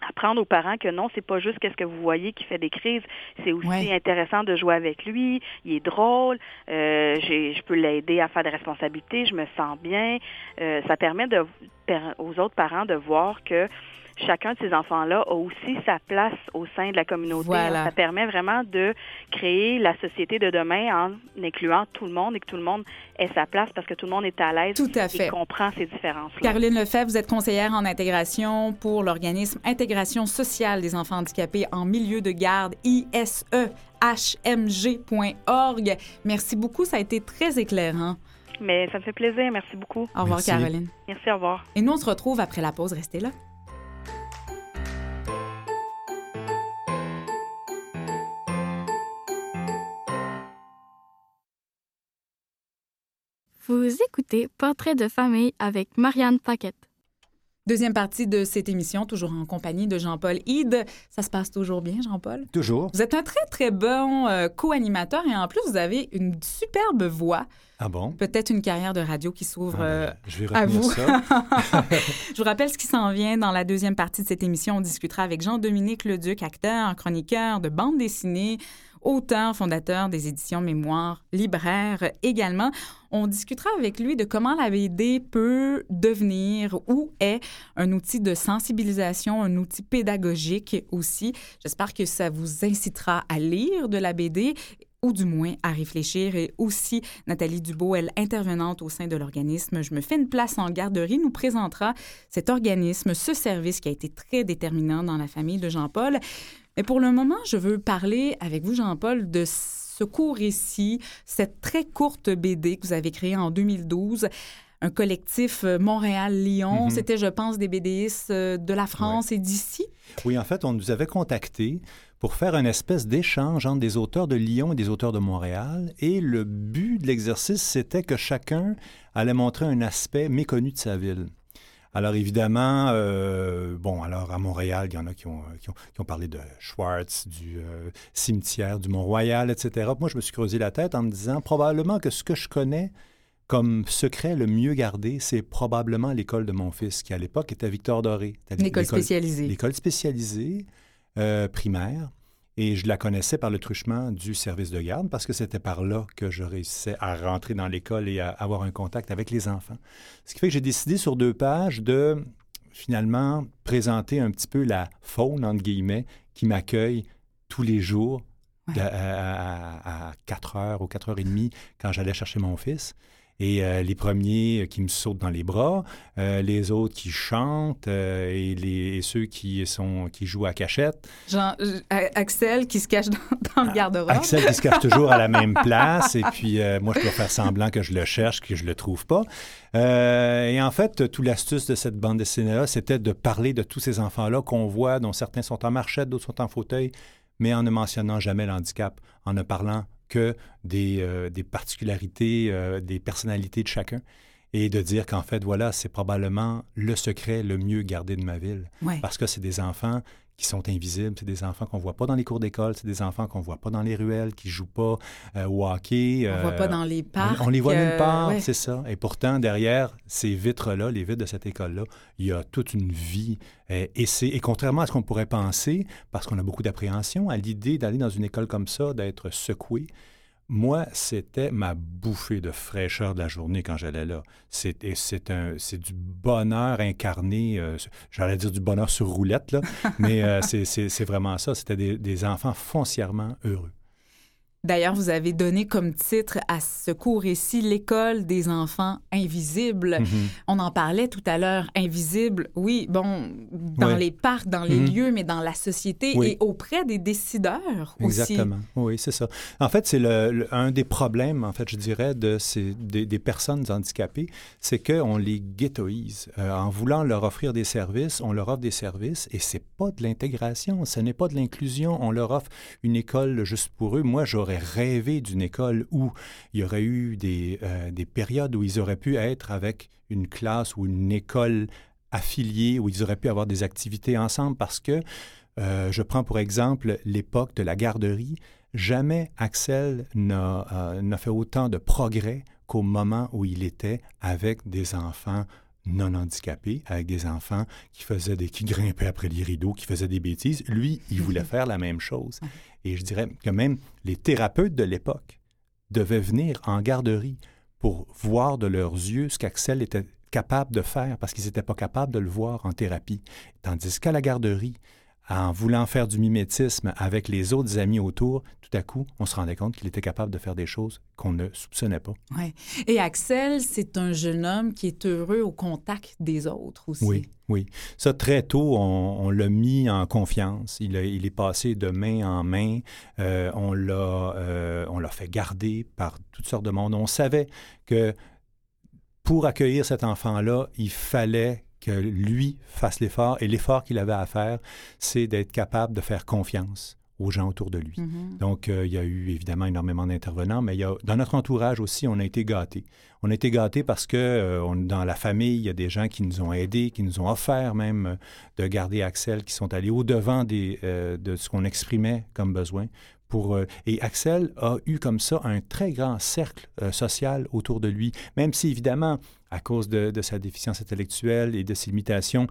apprendre aux parents que non, c'est pas juste qu'est-ce que vous voyez qui fait des crises, c'est aussi intéressant de jouer avec lui, il est drôle, euh, je peux l'aider à faire des responsabilités, je me sens bien. Euh, ça permet de, aux autres parents de voir que chacun de ces enfants-là a aussi sa place au sein de la communauté. Ça permet vraiment de créer la société de demain en incluant tout le monde et que tout le monde ait sa place parce que tout le monde est à l'aise et comprend ces différences. -là. Caroline Lefebvre, vous êtes conseillère en intégration pour l'organisme Intégration sociale des enfants handicapés en milieu de garde ISEHMG.org. Merci beaucoup, ça a été très éclairant. Mais ça me fait plaisir. Merci beaucoup. Au revoir, Caroline. Merci, au revoir. Et nous, on se retrouve après la pause. Restez là. Vous écoutez Portrait de famille avec Marianne Paquette. Deuxième partie de cette émission, toujours en compagnie de Jean-Paul Hyde. Ça se passe toujours bien, Jean-Paul? Toujours. Vous êtes un très, très bon euh, co-animateur et en plus, vous avez une superbe voix. Ah bon? Peut-être une carrière de radio qui s'ouvre ah ben, euh, je vais à vous. Ça. je vous rappelle ce qui s'en vient dans la deuxième partie de cette émission. On discutera avec Jean-Dominique Leduc, acteur, chroniqueur de bande dessinée, auteur, fondateur des éditions Mémoire, libraire également. On discutera avec lui de comment la BD peut devenir ou est un outil de sensibilisation, un outil pédagogique aussi. J'espère que ça vous incitera à lire de la BD ou du moins à réfléchir. Et aussi, Nathalie Dubo, elle intervenante au sein de l'organisme Je me fais une place en garderie, nous présentera cet organisme, ce service qui a été très déterminant dans la famille de Jean-Paul. Mais pour le moment, je veux parler avec vous, Jean-Paul, de ce court récit, cette très courte BD que vous avez créée en 2012 un collectif euh, Montréal-Lyon. Mhm. C'était, je pense, des BDistes euh, de la France et d'ici. Oui, en fait, on nous avait contactés pour faire une espèce d'échange entre des auteurs de Lyon et des auteurs de Montréal. Et le but de l'exercice, c'était que chacun allait montrer un aspect méconnu de sa ville. Alors évidemment, euh, bon, alors à Montréal, il y en a qui ont, qui ont, qui ont parlé de Schwartz, du euh, cimetière du Mont-Royal, etc. Moi, je me suis creusé la tête en me disant probablement que ce que je connais comme secret le mieux gardé, c'est probablement l'école de mon fils, qui à l'époque était Victor Doré. L'école spécialisée. L'école spécialisée euh, primaire. Et je la connaissais par le truchement du service de garde parce que c'était par là que je réussissais à rentrer dans l'école et à avoir un contact avec les enfants. Ce qui fait que j'ai décidé sur deux pages de finalement présenter un petit peu la faune, entre guillemets, qui m'accueille tous les jours Ouais. à, à- à 4 heures ou 4 heures et demie quand j'allais chercher mon fils. Et euh, les premiers qui me sautent dans les bras, euh, les autres qui chantent euh, et, les, et ceux qui, sont, qui jouent à cachette. Jean- Axel qui se cache dans, dans le garde-robe. Axel qui se cache toujours à la même place et puis moi je dois faire semblant que je le cherche, que je le trouve pas. Et en fait, toute l'astuce de cette bande dessinée-là, c'était de parler de tous ces enfants-là qu'on voit, dont certains sont en marchette, d'autres sont en fauteuil, mais en ne mentionnant jamais l'handicap, en ne parlant que des, euh, des particularités, euh, des personnalités de chacun. Et de dire qu'en fait, voilà, c'est probablement le secret le mieux gardé de ma ville. Ouais. Parce que c'est des enfants qui sont invisibles, c'est des enfants qu'on voit pas dans les cours d'école, c'est des enfants qu'on voit pas dans les ruelles, qui jouent pas euh, au hockey. On ne voit euh, pas dans les on- parcs. On, les voit nulle euh, part, ouais. c'est ça. Et pourtant, derrière ces vitres-là, les vitres de cette école-là, il y a toute une vie. Euh, et, c'est, et contrairement à ce qu'on pourrait penser, parce qu'on a beaucoup d'appréhension à l'idée d'aller dans une école comme ça, d'être secoué, moi, c'était ma bouffée de fraîcheur de la journée quand j'allais là. C'est, et c'est, un, c'est du bonheur incarné, euh, j'allais dire du bonheur sur roulette, là, mais euh, c'est, vraiment ça. C'était des, des enfants foncièrement heureux. D'ailleurs, vous avez donné comme titre à ce cours ici l'école des enfants invisibles. Mhm. On en parlait tout à l'heure, invisibles, oui, bon, dans Ouais. les parcs, dans les Mhm. lieux, mais dans la société Oui. et auprès des décideurs aussi. Exactement. Oui, c'est ça. En fait, c'est le, le- un des problèmes, en fait, je dirais, de ces, des, des personnes handicapées, c'est qu'on les ghettoise. Euh, en voulant leur offrir des services, on leur offre des services et c'est pas de l'intégration, ce n'est pas de l'inclusion. On leur offre une école juste pour eux. Moi, j'aurais rêvé d'une école où il y aurait eu des, euh, des périodes où ils auraient pu être avec une classe ou une école affiliée, où ils auraient pu avoir des activités ensemble parce que euh, je prends pour exemple l'époque de la garderie. Jamais Axel euh, n'a fait autant de progrès qu'au moment où il était avec des enfants non handicapés, avec des enfants qui faisaient des qui grimpaient après les rideaux, qui faisaient des bêtises. Lui, il voulait faire la même chose. Et je dirais que même les thérapeutes de l'époque devaient venir en garderie pour voir de leurs yeux ce qu'Axel était capable de faire parce qu'ils n'étaient pas capables de le voir en thérapie. Tandis qu'à la garderie, en voulant faire du mimétisme avec les autres amis autour, tout à coup, on se rendait compte qu'il était capable de faire des choses qu'on ne soupçonnait pas. Ouais. Et Axel, c'est un jeune homme qui est heureux au contact des autres aussi. Oui, oui. Ça, très tôt, on, on l'a mis en confiance. Il, a- il est passé de main en main. Euh, on l'a euh, on l'a fait garder par toutes sortes de monde. On savait que pour accueillir cet enfant-là, il fallait que lui fasse l'effort. Et l'effort qu'il avait à faire, c'est d'être capable de faire confiance aux gens autour de lui. Mhm. Donc, euh, il y a eu évidemment énormément d'intervenants, mais il y a, dans notre entourage aussi, on a été gâtés. On a été gâtés parce que euh, on- dans la famille, il y a des gens qui nous ont aidés, qui nous ont offert même euh, de garder Axel, qui sont allés au-devant des, euh, de ce qu'on exprimait comme besoin. Euh, et Axel a eu comme ça un très grand cercle euh, social autour de lui, même si évidemment, à cause de, sa déficience intellectuelle et de ses limitations,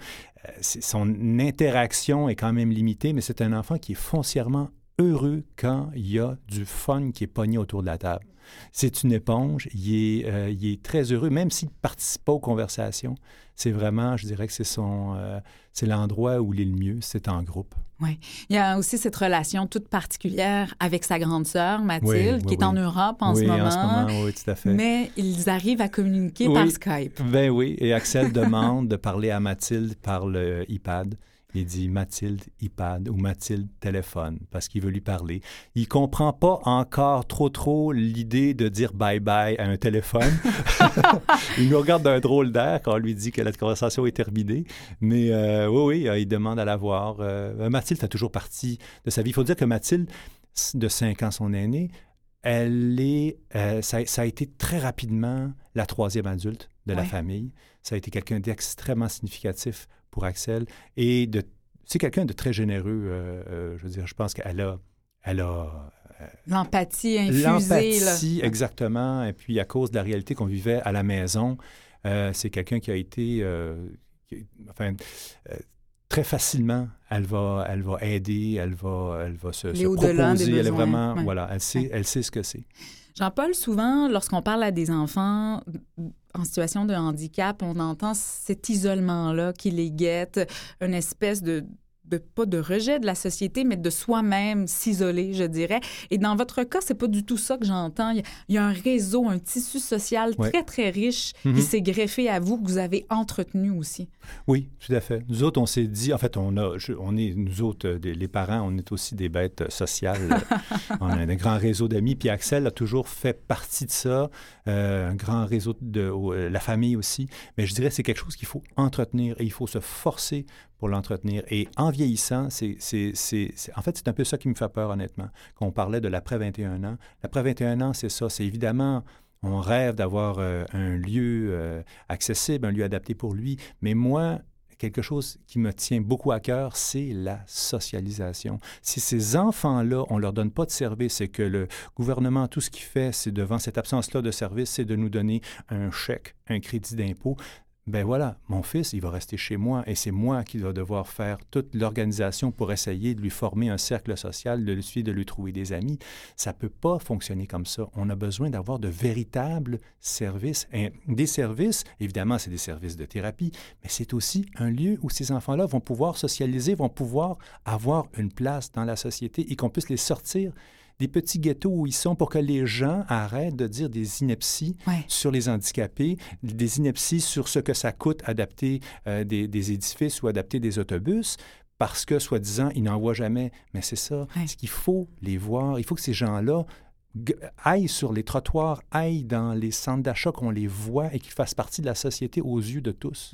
euh, son interaction est quand même limitée, mais c'est un enfant qui est foncièrement heureux quand il y a du fun qui est pogné autour de la table. C'est une éponge, il est, euh, il est très heureux, même s'il ne participe pas aux conversations. C'est vraiment, je dirais que c'est son, euh, c'est l'endroit où il est le mieux, c'est en groupe. Il y a aussi cette relation toute particulière avec sa grande sœur, Mathilde, Oui, oui, qui est oui. en Europe en, oui, ce moment, en ce moment, oui, tout à fait. Mais ils arrivent à communiquer Oui. par Skype. Ben oui, et Axel demande de parler à Mathilde par le iPad. Il dit Mathilde iPad ou Mathilde téléphone parce qu'il veut lui parler. Il comprend pas encore trop trop l'idée de dire bye bye à un téléphone. il nous regarde d'un drôle d'air quand on lui dit que la conversation est terminée. Mais euh, oui, oui, euh, il demande à la voir. Euh, Mathilde a toujours partie de sa vie. Il faut dire que Mathilde, de 5 ans, son aînée, elle est, ça, ça a été très rapidement la troisième adulte de la famille. Ça a été quelqu'un d'extrêmement significatif pour Axel et de c'est quelqu'un de très généreux. euh, euh, je veux dire, je pense qu'elle a, elle a euh, L'empathie infusée. là. l'empathie exactement. Et puis à cause de la réalité qu'on vivait à la maison, euh, c'est quelqu'un qui a été, euh, qui- enfin, euh, très facilement, elle va, elle va aider, elle va, elle va se, se proposer. Elle est vraiment, ouais. voilà, elle sait, Ouais. elle sait ce que c'est. Jean-Paul, souvent, lorsqu'on parle à des enfants en situation de handicap, on entend cet isolement-là qui les guette, une espèce de, de pas de rejet de la société, mais de soi-même s'isoler, je dirais. Et dans votre cas, c'est pas du tout ça que j'entends. Il y a- il y, a un réseau, un tissu social Ouais. très, très riche Mhm. qui s'est greffé à vous, que vous avez entretenu aussi. Oui, tout à fait. Nous autres, on s'est dit, en fait, on a, je- on est, nous autres, euh, des- les parents, on est aussi des bêtes euh, sociales. on a un grand réseau d'amis. Puis Axel a toujours fait partie de ça, euh, un grand réseau de euh, la famille aussi. Mais je dirais c'est quelque chose qu'il faut entretenir et il faut se forcer pour l'entretenir. Et en vieillissant, c'est, c'est, c'est- en fait, c'est un peu ça qui me fait peur, honnêtement. Quand on parlait de l'après-21 ans, l'après-21 ans, c'est ça. C'est évidemment, on rêve d'avoir euh, un lieu euh, accessible, un lieu adapté pour lui. Mais moi, quelque chose qui me tient beaucoup à cœur, c'est la socialisation. Si ces enfants-là, on leur donne pas de service et que le gouvernement, tout ce qu'il fait, c'est devant cette absence-là de service, c'est de nous donner un chèque, un crédit d'impôt, ben voilà, mon fils, il va rester chez moi et c'est moi qui dois devoir faire toute l'organisation pour essayer de lui former un cercle social, de lui de lui trouver des amis. Ça peut pas fonctionner comme ça. On a besoin d'avoir de véritables services. Et des services, évidemment, c'est des services de thérapie, mais c'est aussi un lieu où ces enfants-là vont pouvoir socialiser, vont pouvoir avoir une place dans la société et qu'on puisse les sortir des petits ghettos où ils sont pour que les gens arrêtent de dire des inepties Ouais. sur les handicapés, des inepties sur ce que ça coûte adapter euh, des, des édifices ou adapter des autobus. Parce que, soi-disant, ils n'en voient jamais. Mais c'est ça. Ouais. C'est qu'il faut les voir. Il faut que ces gens-là aillent sur les trottoirs, aillent dans les centres d'achat, qu'on les voit et qu'ils fassent partie de la société aux yeux de tous.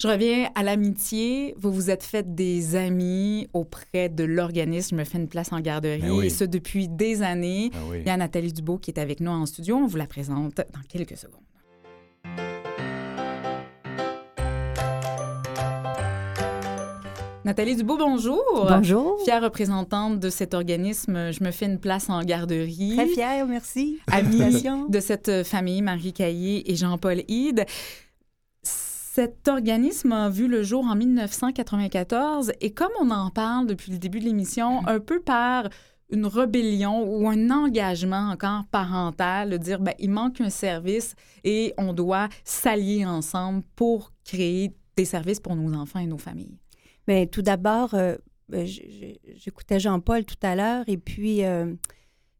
Je reviens à l'amitié. Vous vous êtes fait des amis auprès de l'organisme Me fait une place en garderie, Ben oui. et ce depuis des années. Oui. Il y a Nathalie Dubo qui est avec nous en studio. On vous la présente dans quelques secondes. Nathalie Dubo, bonjour. Bonjour. Fière représentante de cet organisme, je me fais une place en garderie. Très fière, merci. Amie de cette famille, Marie Caillé et Jean-Paul Hyde. Cet organisme a vu le jour en 1994 et comme on en parle depuis le début de l'émission, un peu par une rébellion ou un engagement encore parental, de dire ben, il manque un service et on doit s'allier ensemble pour créer des services pour nos enfants et nos familles. Mais tout d'abord, euh, j- j'écoutais Jean-Paul tout à l'heure et puis euh,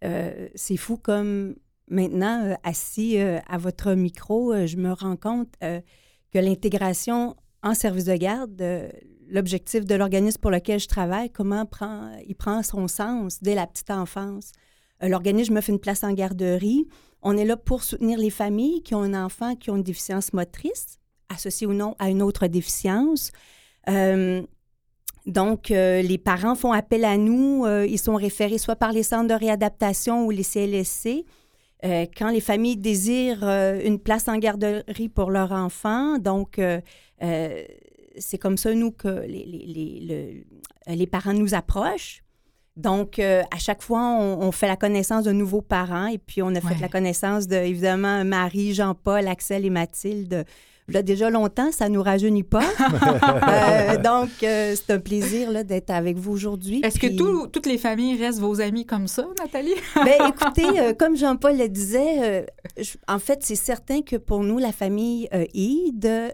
euh, c'est fou comme maintenant, assis à votre micro, je me rends compte que l'intégration en service de garde, euh, l'objectif de l'organisme pour lequel je travaille, comment prend, il prend son sens dès la petite enfance. Euh, l'organisme me fait une place en garderie. On est là pour soutenir les familles qui ont un enfant qui ont une déficience motrice, associée ou non à une autre déficience. Euh, donc, les parents font appel à nous. ils sont référés soit par les centres de réadaptation ou les CLSC. Euh, quand les familles désirent euh, une place en garderie pour leur enfant, donc euh, c'est comme ça, nous, que les, les- les- le- les parents nous approchent. Donc, à chaque fois, on, on fait la connaissance de nouveaux parents et puis on a Ouais. fait la connaissance de, évidemment, Marie, Jean-Paul, Axel et Mathilde. Là, déjà longtemps, ça nous rajeunit pas. Euh, donc, euh, c'est un plaisir là, d'être avec vous aujourd'hui. Est-ce que tout- toutes les familles restent vos amis comme ça, Nathalie? ben, écoutez, euh, comme Jean-Paul le disait, euh, je- en fait, c'est certain que pour nous, la famille euh,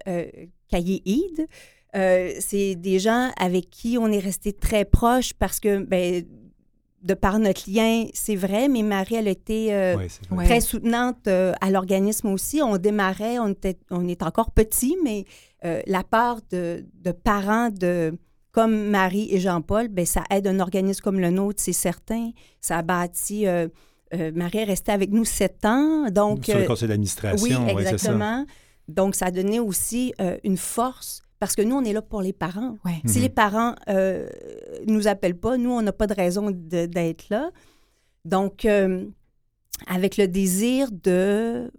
euh, Caillé-Hyde, euh, c'est des gens avec qui on est resté très proche parce que, ben, de par notre lien, c'est vrai, mais Marie, elle a été euh, Oui, très soutenante euh, à l'organisme aussi. On démarrait, on, était, on est encore petit, mais euh, la part de, de parents de comme Marie et Jean-Paul, ben ça aide un organisme comme le nôtre, c'est certain. Ça a bâti. Marie est restée avec nous sept ans, donc Sur le conseil d'administration, oui, ouais, c'est ça. exactement. Donc ça a donné aussi une force parce que nous on est là pour les parents. Ouais. Si Mhm. les parents euh, nous appellent pas, nous, on n'a pas de raison d'être là. Donc, euh, avec le désir de...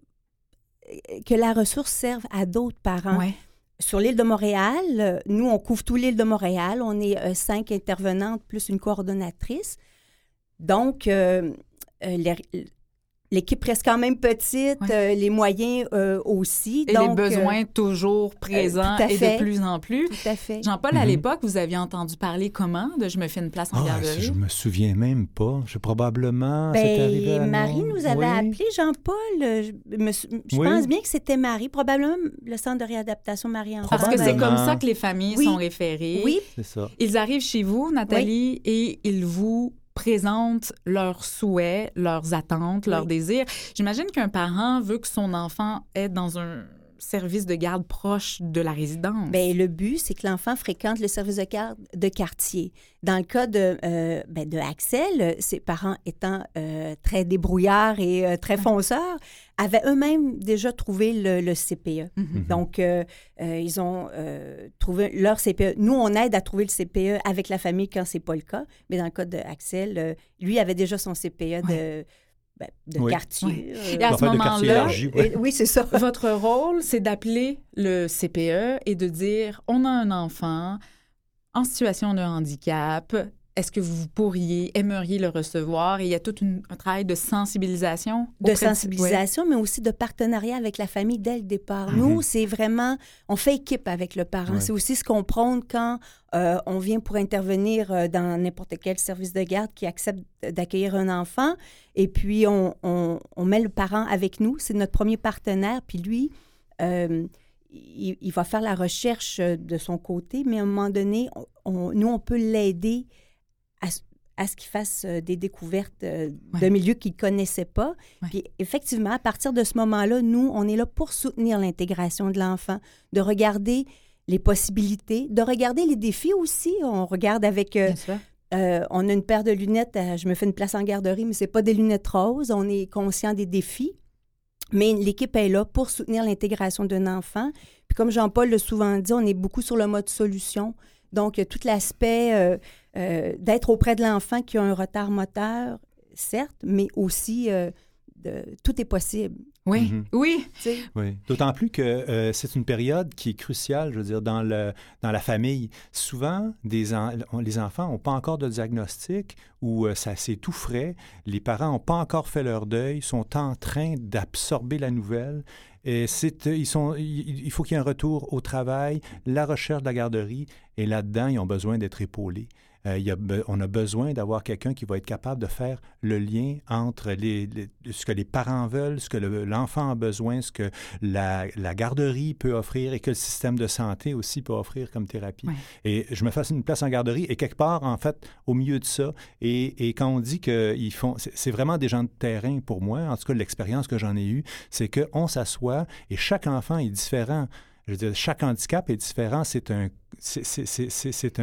que la ressource serve à d'autres parents. Ouais. Sur l'île de Montréal, nous, on couvre tout l'île de Montréal. On est euh, cinq intervenantes plus une coordonnatrice. Donc, euh, euh, les- l'équipe reste quand même petite, Ouais. euh, les moyens euh, aussi. Et donc, les euh, besoins toujours présents tout à et fait. de plus en plus. tout à fait. Jean-Paul, à Mhm. l'époque, vous aviez entendu parler comment de Je me fais une place en Ah, garderie? je me souviens même pas. Je probablement. c'est arrivé à Ben, Marie nous avait Oui. appelé, Jean-Paul. Je, me sou- je Oui. pense bien que c'était Marie, probablement le centre de réadaptation Marie-Enfant. Parce que c'est comme ça que les familles Oui. sont référées. Oui, C'est ça. Ils arrivent chez vous, Nathalie, et ils vous présentent leurs souhaits, leurs attentes, leurs Oui. désirs. J'imagine qu'un parent veut que son enfant est dans un service de garde proche de la résidence. Bien, le but, c'est que l'enfant fréquente le service de garde de quartier. Dans le cas de, euh, ben, de Axel, ses parents étant euh, très débrouillards et euh, très fonceurs, avaient eux-mêmes déjà trouvé le, le CPE. Mhm. Donc, euh, euh, ils ont euh, trouvé leur CPE. Nous, on aide à trouver le CPE avec la famille quand c'est pas le cas. Mais dans le cas d'Axel, euh, lui avait déjà son CPE de, ben, de Oui. quartier. Et à euh, ce moment-là, ouais. oui, c'est ça. Votre rôle, c'est d'appeler le CPE et de dire on a un enfant en situation de handicap. Est-ce que vous pourriez, aimeriez le recevoir? Et il y a tout une- un travail de sensibilisation. de sensibilisation, mais aussi de partenariat avec la famille dès le départ. Mhm. Nous, c'est vraiment, on fait équipe avec le parent. Ouais. C'est aussi se comprendre quand euh, on vient pour intervenir euh, dans n'importe quel service de garde qui accepte d'accueillir un enfant. Et puis, on, on- on met le parent avec nous. C'est notre premier partenaire. Puis lui, euh, il, il va faire la recherche de son côté, mais à un moment donné, on- on- nous, on peut l'aider à, ce qu'il fasse euh, des découvertes euh, Ouais. de milieux qu'il ne connaissait pas. Ouais. Puis effectivement, à partir de ce moment-là, nous, on est là pour soutenir l'intégration de l'enfant, de regarder les possibilités, de regarder les défis aussi. On regarde avec... euh, euh, on a une paire de lunettes, euh, je me fais une place en garderie, mais c'est pas des lunettes roses. On est conscient des défis. Mais l'équipe est là pour soutenir l'intégration d'un enfant. Puis comme Jean-Paul l'a souvent dit, on est beaucoup sur le mode solution. Donc, il y a tout l'aspect euh, euh, d'être auprès de l'enfant qui a un retard moteur, certes, mais aussi euh, de, tout est possible. Oui, Mhm. oui. D'autant plus que euh, c'est une période qui est cruciale, je veux dire, dans, le, dans la famille. Souvent, des en- on- les enfants n'ont pas encore de diagnostic ou euh, ça c'est tout frais. Les parents n'ont pas encore fait leur deuil, sont en train d'absorber la nouvelle. Et euh, il faut qu'il y ait un retour au travail, la recherche de la garderie, et là-dedans, ils ont besoin d'être épaulés. Euh, y a on a besoin d'avoir quelqu'un qui va être capable de faire le lien entre les, les- ce que les parents veulent, ce que le- l'enfant a besoin, ce que la, la garderie peut offrir et que le système de santé aussi peut offrir comme thérapie. Ouais. Et je me fasse une place en garderie et quelque part, en fait, au milieu de ça, et, et quand on dit qu'ils font... C'est vraiment des gens de terrain pour moi, en tout cas l'expérience que j'en ai eue, c'est qu'on s'assoit et chaque enfant est différent. Je veux dire, chaque handicap est différent. C'est un, c'est-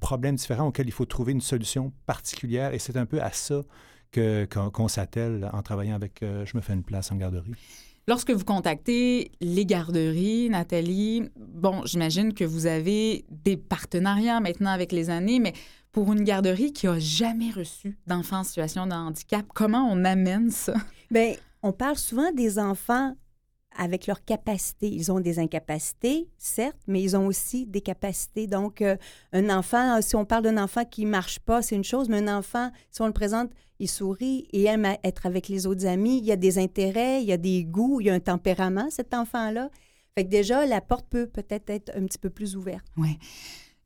problème différent auquel il faut trouver une solution particulière. Et c'est un peu à ça que, qu'on, qu'on s'attelle en travaillant avec euh, Je me fais une place en garderie. Lorsque vous contactez les garderies, Nathalie, bon, j'imagine que vous avez des partenariats maintenant avec les années, mais pour une garderie qui a jamais reçu d'enfants en situation de handicap, comment on amène ça? Bien, on parle souvent des enfants avec leurs capacités. Ils ont des incapacités, certes, mais ils ont aussi des capacités. Donc, euh, un enfant, si on parle d'un enfant qui ne marche pas, c'est une chose, mais un enfant, si on le présente, il sourit et aime être avec les autres amis, il y a des intérêts, il y a des goûts, il y a un tempérament, cet enfant-là. Fait que déjà, la porte peut peut-être être un petit peu plus ouverte. Oui.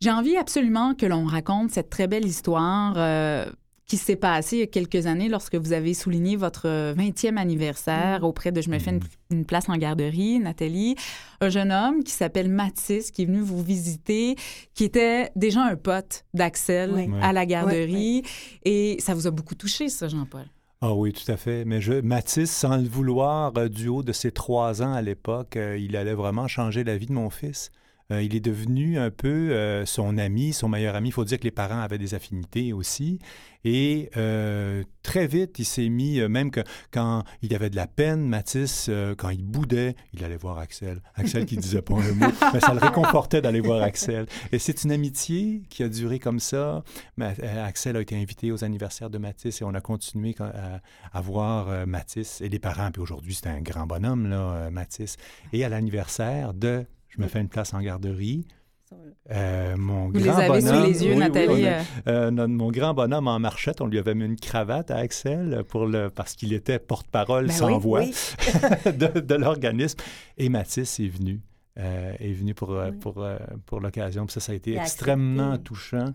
J'ai envie absolument que l'on raconte cette très belle histoire euh, qui s'est passée il y a quelques années lorsque vous avez souligné votre 20e anniversaire auprès de Je me fais une, une place en garderie, Nathalie. Un jeune homme qui s'appelle Mathis qui est venu vous visiter, qui était déjà un pote d'Axel Oui. à la garderie. Et ça vous a beaucoup touché, ça, Jean-Paul? Ah oui, tout à fait. Mais je, Mathis, sans le vouloir, euh, du haut de ses trois ans à l'époque, euh, il allait vraiment changer la vie de mon fils. Euh, il est devenu un peu euh, son ami, son meilleur ami. Il faut dire que les parents avaient des affinités aussi. Et euh, très vite, il s'est mis, même quand il avait de la peine, Mathis, quand il boudait, il allait voir Axel. Axel qui disait pas un mot, mais ça le réconfortait d'aller voir Axel. Et c'est une amitié qui a duré comme ça. Axel a été invité aux anniversaires de Mathis et on a continué à, voir Mathis et les parents. Puis aujourd'hui, c'est un grand bonhomme, là, Mathis. Et à l'anniversaire de je me fais une place en garderie. Euh, mon Vous grand les avez bonhomme, sous les yeux, Nathalie. Euh. Euh, mon grand bonhomme en marchette, on lui avait mis une cravate à Axel pour le, parce qu'il était porte-parole ben sans voix de, l'organisme. Et Mathis est venu. est venu pour, pour, pour l'occasion. Ça, ça a été extrêmement touchant.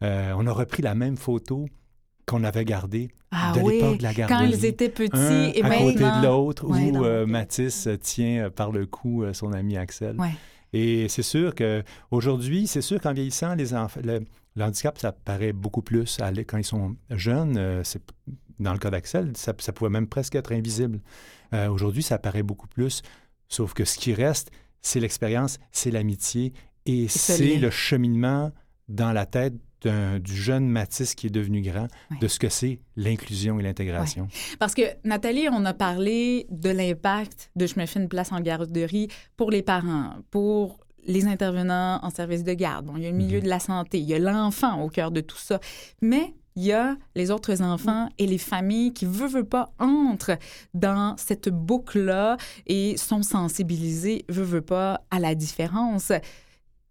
on a repris la même photo qu'on avait gardée ah, de l'époque de la garderie. Quand ils étaient petits et à maintenant... côté de l'autre, où Mathis tient par le cou son ami Axel. Et c'est sûr qu'aujourd'hui, c'est sûr qu'en vieillissant, les enfants, le, handicap, ça paraît beaucoup plus à, quand ils sont jeunes. Euh, c'est, dans le cas d'Axel, ça, pouvait même presque être invisible. Euh, aujourd'hui, ça paraît beaucoup plus. Sauf que ce qui reste, c'est l'expérience, c'est l'amitié et c'est le cheminement dans la tête du jeune Matisse qui est devenu grand, de ce que c'est l'inclusion et l'intégration. Parce que, Nathalie, on a parlé de l'impact de Je me fais une place en garderie pour les parents, pour les intervenants en service de garde. Bon, il y a le milieu mhm. de la santé, il y a l'enfant au cœur de tout ça. Mais il y a les autres enfants et les familles qui, veut, veut pas, entrent dans cette boucle-là et sont sensibilisés, veut, veut pas, à la différence.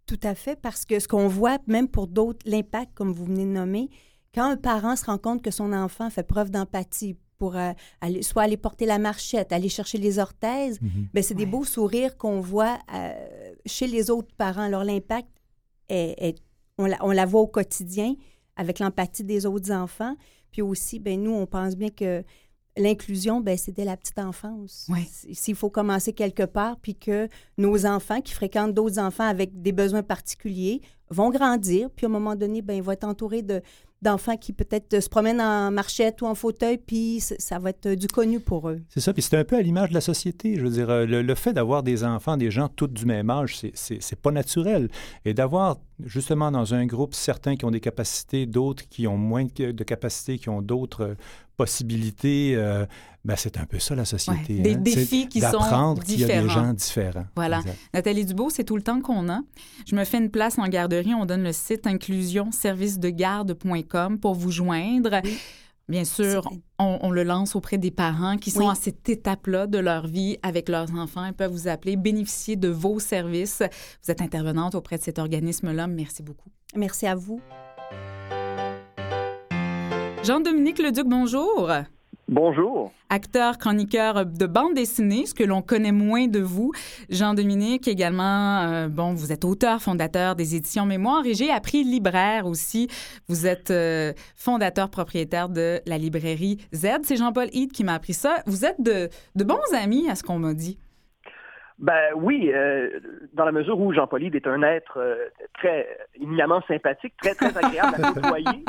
Tout à fait, parce que ce qu'on voit, même pour d'autres, l'impact, comme vous venez de nommer, quand un parent se rend compte que son enfant fait preuve d'empathie pour euh, aller, soit aller porter la marchette, aller chercher les orthèses, ben, c'est des beaux sourires qu'on voit euh, chez les autres parents. Alors, l'impact, est, on, la, on, la, voit au quotidien avec l'empathie des autres enfants. Puis aussi, ben, nous, on pense bien que l'inclusion, ben, c'est dès la petite enfance. S'il faut commencer quelque part, puis que nos enfants qui fréquentent d'autres enfants avec des besoins particuliers vont grandir, puis à un moment donné, ben, ils vont être entourés de, d'enfants qui peut-être se promènent en marchette ou en fauteuil, puis ça va être du connu pour eux. C'est ça, puis c'est un peu à l'image de la société. Je veux dire, euh, le, fait d'avoir des enfants, des gens tous du même âge, c'est pas naturel. Et d'avoir justement dans un groupe certains qui ont des capacités, d'autres qui ont moins de capacités, qui ont d'autres possibilités, euh, ben c'est un peu ça la société. des hein. défis qui sont D'apprendre qu'il y a des gens différents. Voilà. Nathalie Dubois, c'est tout le temps qu'on a. Je me fais une place en garderie. On donne le site inclusionservicedegarde.com pour vous joindre. Bien sûr, on, le lance auprès des parents qui sont à cette étape-là de leur vie avec leurs enfants. Ils peuvent vous appeler, bénéficier de vos services. Vous êtes intervenante auprès de cet organisme-là. Merci beaucoup. Merci à vous. Jean-Dominique Leduc, bonjour. Bonjour. Acteur, chroniqueur de bande dessinée, ce que l'on connaît moins de vous. Jean-Dominique, également, euh, bon, vous êtes auteur, fondateur des éditions Mémoire et j'ai appris libraire aussi. Vous êtes euh, fondateur, propriétaire de la librairie Z. C'est Jean-Paul Hyde qui m'a appris ça. Vous êtes de, de bons amis, à ce qu'on m'a dit. Ben oui, euh, dans la mesure où Jean-Paul est un être euh, très éminemment sympathique, très très agréable à côtoyer,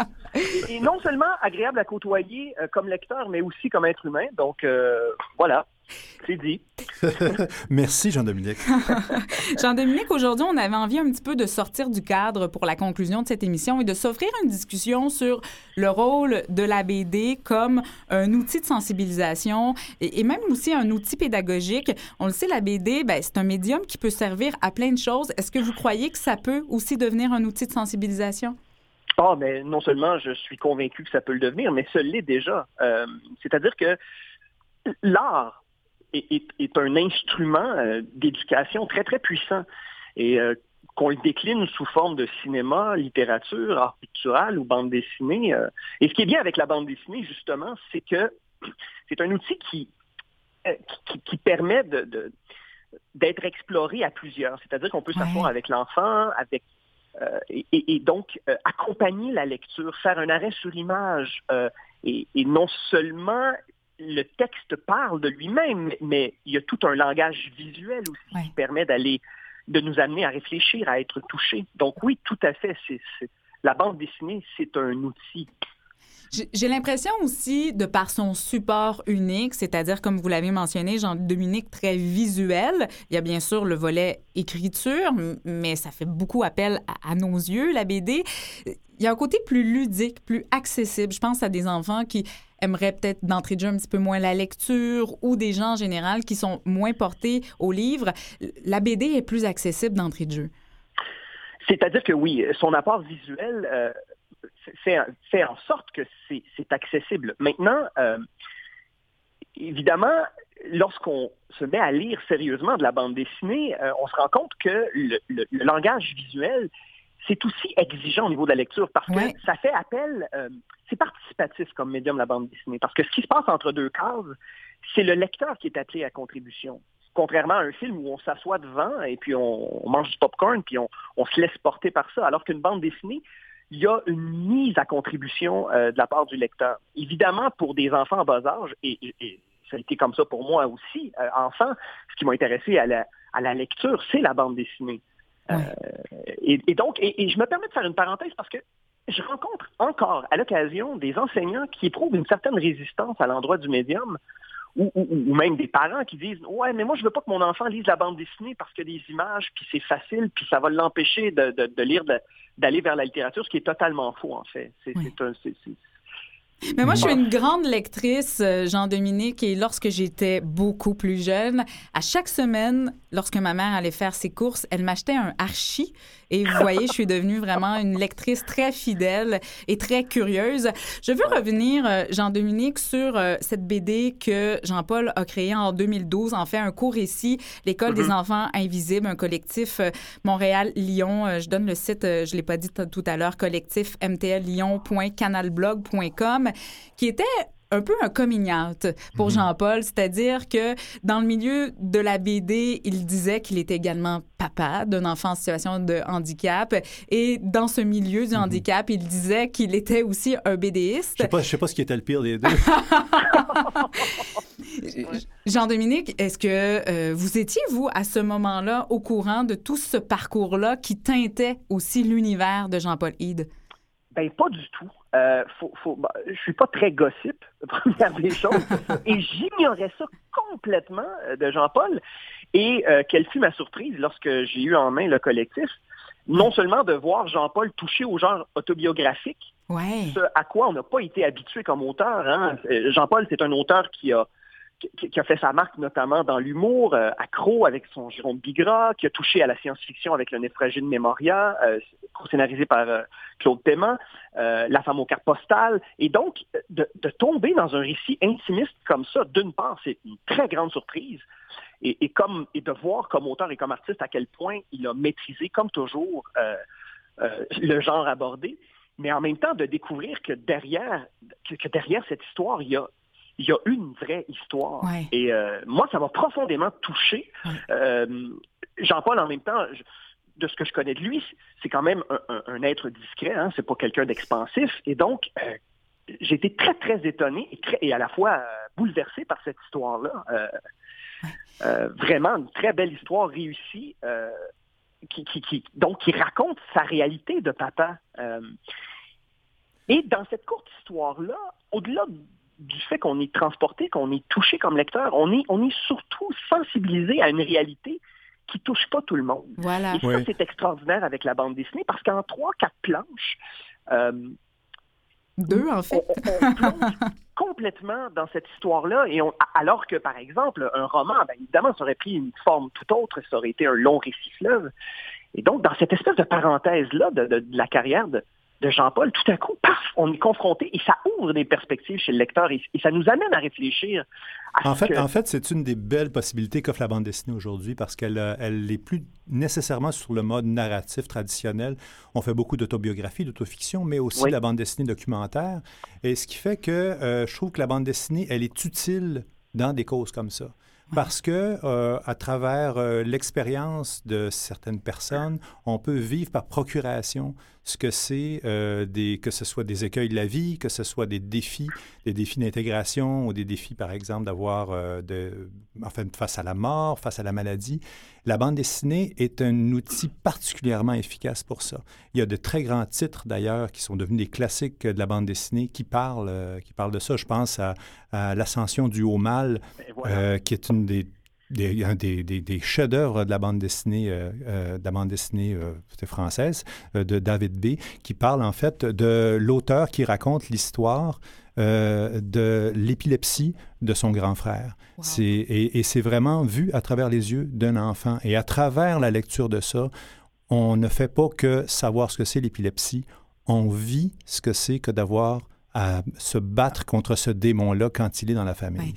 et, non seulement agréable à côtoyer euh, comme lecteur, mais aussi comme être humain. Donc voilà. C'est dit. Merci, Jean-Dominique. Jean-Dominique, aujourd'hui, on avait envie un petit peu de sortir du cadre pour la conclusion de cette émission et de s'offrir une discussion sur le rôle de la BD comme un outil de sensibilisation et, même aussi un outil pédagogique. On le sait, la BD, ben, c'est un médium qui peut servir à plein de choses. Est-ce que vous croyez que ça peut aussi devenir un outil de sensibilisation? Ah, mais non seulement je suis convaincu que ça peut le devenir, mais ce l'est déjà. Euh, c'est-à-dire que l'art est, un instrument euh, d'éducation très, très puissant. Et euh, qu'on le décline sous forme de cinéma, littérature, art pictural ou bande dessinée. Euh. Et ce qui est bien avec la bande dessinée, justement, c'est que c'est un outil qui, qui, permet de, d'être exploré à plusieurs. C'est-à-dire qu'on peut s'asseoir avec l'enfant, avec et, donc accompagner la lecture, faire un arrêt sur image, et, non seulement le texte parle de lui-même, mais il y a tout un langage visuel aussi qui permet d'aller, de nous amener à réfléchir, à être touché. Donc oui, tout à fait. C'est, la bande dessinée, c'est un outil J'ai l'impression aussi, de par son support unique, c'est-à-dire, comme vous l'avez mentionné, Jean-Dominique, très visuel. Il y a bien sûr le volet écriture, mais ça fait beaucoup appel à, nos yeux, la BD. Il y a un côté plus ludique, plus accessible. Je pense à des enfants qui aimeraient peut-être d'entrée de jeu un petit peu moins la lecture ou des gens en général qui sont moins portés au livre. La BD est plus accessible d'entrée de jeu. C'est-à-dire que oui, son apport visuel euh, fait, en sorte que c'est accessible. Maintenant, euh, évidemment, lorsqu'on se met à lire sérieusement de la bande dessinée, euh, on se rend compte que le, langage visuel, c'est aussi exigeant au niveau de la lecture parce que ça fait appel, euh, c'est participatif comme médium la bande dessinée. Parce que ce qui se passe entre deux cases, c'est le lecteur qui est appelé à contribution contrairement à un film où on s'assoit devant et puis on, mange du popcorn puis on, on, se laisse porter par ça, alors qu'une bande dessinée, il y a une mise à contribution euh, de la part du lecteur. Évidemment, pour des enfants en bas âge, et, ça a été comme ça pour moi aussi, euh, enfant, ce qui m'a intéressé à la, à la lecture, c'est la bande dessinée. Euh, et, donc, et, je me permets de faire une parenthèse parce que je rencontre encore à l'occasion des enseignants qui éprouvent une certaine résistance à l'endroit du médium ou, ou, même des parents qui disent Ouais, mais moi, je veux pas que mon enfant lise la bande dessinée parce que des images, puis c'est facile, puis ça va l'empêcher de, de, de lire, d'aller vers la littérature, ce qui est totalement faux, en fait. C'est mais moi, je suis une grande lectrice, euh, Jean-Dominique, et lorsque j'étais beaucoup plus jeune, à chaque semaine, lorsque ma mère allait faire ses courses, elle m'achetait un Archie. Et vous voyez, je suis devenue vraiment une lectrice très fidèle et très curieuse. Je veux revenir, euh, Jean-Dominique, sur euh, cette BD que Jean-Paul a créée en 2012, en fait un court récit, L'École des mm-hmm. enfants invisibles, un collectif Montréal-Lyon. Je donne le site, je ne l'ai pas dit tout à l'heure, collectif mtllyon.canalblog.com qui était un peu un coming out pour mhm. Jean-Paul, c'est-à-dire que dans le milieu de la BD, il disait qu'il était également papa d'un enfant en situation de handicap et dans ce milieu du mhm. handicap, il disait qu'il était aussi un BDiste. Je sais pas, sais pas ce qui était le pire des deux. Jean-Dominique, est-ce que euh, vous étiez, vous, à ce moment-là, au courant de tout ce parcours-là qui teintait aussi l'univers de Jean-Paul Hyde? Ben, pas du tout. Euh, faut, faut, bah, je suis pas très gossip, première des choses, et j'ignorais ça complètement euh, de Jean-Paul. Et euh, quelle fut ma surprise lorsque j'ai eu en main le collectif, non seulement de voir Jean-Paul toucher au genre autobiographique, ce à quoi on n'a pas été habitué comme auteur. Hein. Jean-Paul, c'est un auteur qui a qui, a fait sa marque notamment dans l'humour, euh, accro avec son Jérôme Bigra, qui a touché à la science-fiction avec le Néphragie de Memoria, euh, scénarisé par euh, Claude Paiement, La femme aux cartes postales. Et donc, de, tomber dans un récit intimiste comme ça, d'une part, c'est une très grande surprise. Et, comme, et de voir comme auteur et comme artiste à quel point il a maîtrisé, comme toujours, le genre abordé mais en même temps de découvrir que derrière, que derrière cette histoire, il y a il y a une vraie histoire. Et euh, moi, ça m'a profondément touché. Euh, Jean-Paul, en même temps, de ce que je connais de lui, c'est quand même un, être discret, hein, c'est pas quelqu'un d'expansif. Et donc, euh, j'ai été très, très étonné et, à la fois bouleversé par cette histoire-là. vraiment une très belle histoire réussie. Qui, qui, donc, qui raconte sa réalité de papa. et dans cette courte histoire-là, au-delà du fait qu'on est transporté, qu'on est touché comme lecteur, on est, on est surtout sensibilisé à une réalité qui touche pas tout le monde. Voilà. Et ça, c'est extraordinaire avec la bande dessinée parce qu'en trois, quatre planches, euh, deux en fait, on, plonge complètement dans cette histoire-là. Et alors que, par exemple, un roman, ben, évidemment, ça aurait pris une forme tout autre, ça aurait été un long récit fleuve. Et donc, dans cette espèce de parenthèse-là de la carrière de, de Jean-Paul, tout à coup, paf, on est confronté et ça ouvre des perspectives chez le lecteur et, ça nous amène à réfléchir. en, fait, en fait, c'est une des belles possibilités qu'offre la bande dessinée aujourd'hui parce qu'elle euh, elle est plus nécessairement sur le mode narratif traditionnel. On fait beaucoup d'autobiographie, d'autofiction, mais aussi la bande dessinée documentaire. Et ce qui fait que euh, je trouve que la bande dessinée, elle est utile dans des causes comme ça. parce que euh, à travers euh, l'expérience de certaines personnes, on peut vivre par procuration ce que c'est euh, des que ce soit des écueils de la vie, que ce soit des défis, des défis d'intégration ou des défis par exemple d'avoir euh, de face à la mort, face à la maladie. La bande dessinée est un outil particulièrement efficace pour ça. Il y a de très grands titres d'ailleurs qui sont devenus des classiques de la bande dessinée qui parlent euh, qui parlent de ça. Je pense à, à l'ascension du haut mal, voilà. euh, qui est une des des, des, des- des chefs-d'œuvre de la bande dessinée, euh, euh, de la bande dessinée euh, française euh, de David B, qui parle en fait de l'auteur qui raconte l'histoire de l'épilepsie de son grand frère. Wow. C'est, et, et c'est vraiment vu à travers les yeux d'un enfant. Et à travers la lecture de ça, on ne fait pas que savoir ce que c'est l'épilepsie, on vit ce que c'est que d'avoir à se battre contre ce démon-là quand il est dans la famille. Ouais.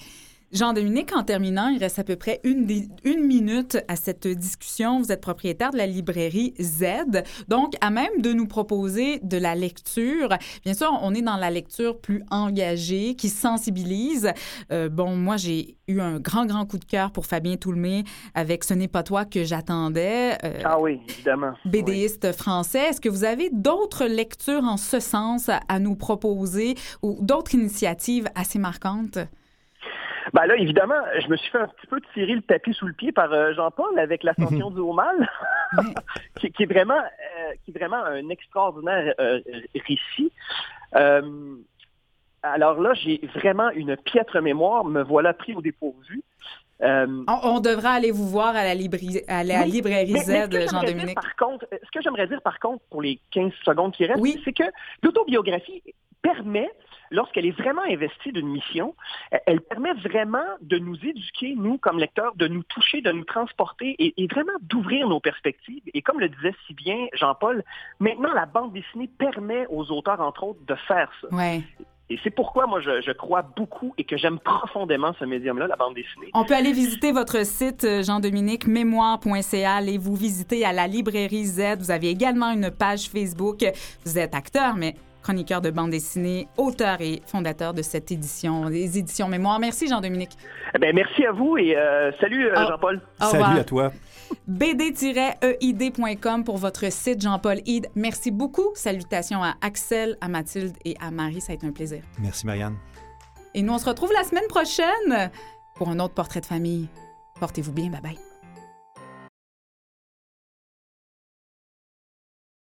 Jean-Dominique, en terminant, il reste à peu près une, minute à cette discussion. Vous êtes propriétaire de la librairie Z, donc à même de nous proposer de la lecture. Bien sûr, on est dans la lecture plus engagée, qui sensibilise. Euh, bon, moi, j'ai eu un grand, grand coup de cœur pour Fabien Toulmé avec Ce n'est pas toi que j'attendais. euh, Ah oui, évidemment. Oui. BDiste français. Est-ce que vous avez d'autres lectures en ce sens à, à nous proposer ou d'autres initiatives assez marquantes? Ben là, évidemment, je me suis fait un petit peu tirer le tapis sous le pied par euh, Jean-Paul avec l'ascension du haut mal, qui, qui est vraiment, euh, qui est vraiment un extraordinaire euh, récit. Euh, alors là, j'ai vraiment une piètre mémoire. Me voilà pris au dépourvu. Euh, On, on devra aller vous voir à la, libri- à la Oui, librairie Z, Jean-Dominique. Par contre, ce que j'aimerais dire, par contre, pour les 15 secondes qui restent, Oui. c'est que l'autobiographie permet, lorsqu'elle est vraiment investie d'une mission, euh, elle permet vraiment de nous éduquer, nous, comme lecteurs, de nous toucher, de nous transporter et, et vraiment d'ouvrir nos perspectives. Et comme le disait si bien Jean-Paul, maintenant, la bande dessinée permet aux auteurs, entre autres, de faire ça. Ouais. Et c'est pourquoi moi, je, je crois beaucoup et que j'aime profondément ce médium-là, la bande dessinée. On peut aller visiter votre site, euh, Jean-Dominique, mémoire.ca. Allez vous visiter à la librairie Z. Vous avez également une page Facebook. Vous êtes acteur, mais chroniqueur de bande dessinée, auteur et fondateur de cette édition, les éditions Mémoire. Merci, Jean-Dominique. Eh ben, merci à vous et euh, salut euh, Au- Jean-Paul. Au Salut à toi. bd-eid.com pour votre site Jean-Paul Ide. Merci beaucoup. Salutations à Axel, à Mathilde et à Marie. Ça a été un plaisir. Merci Marianne. Et nous, on se retrouve la semaine prochaine pour un autre portrait de famille. Portez-vous bien. Bye bye.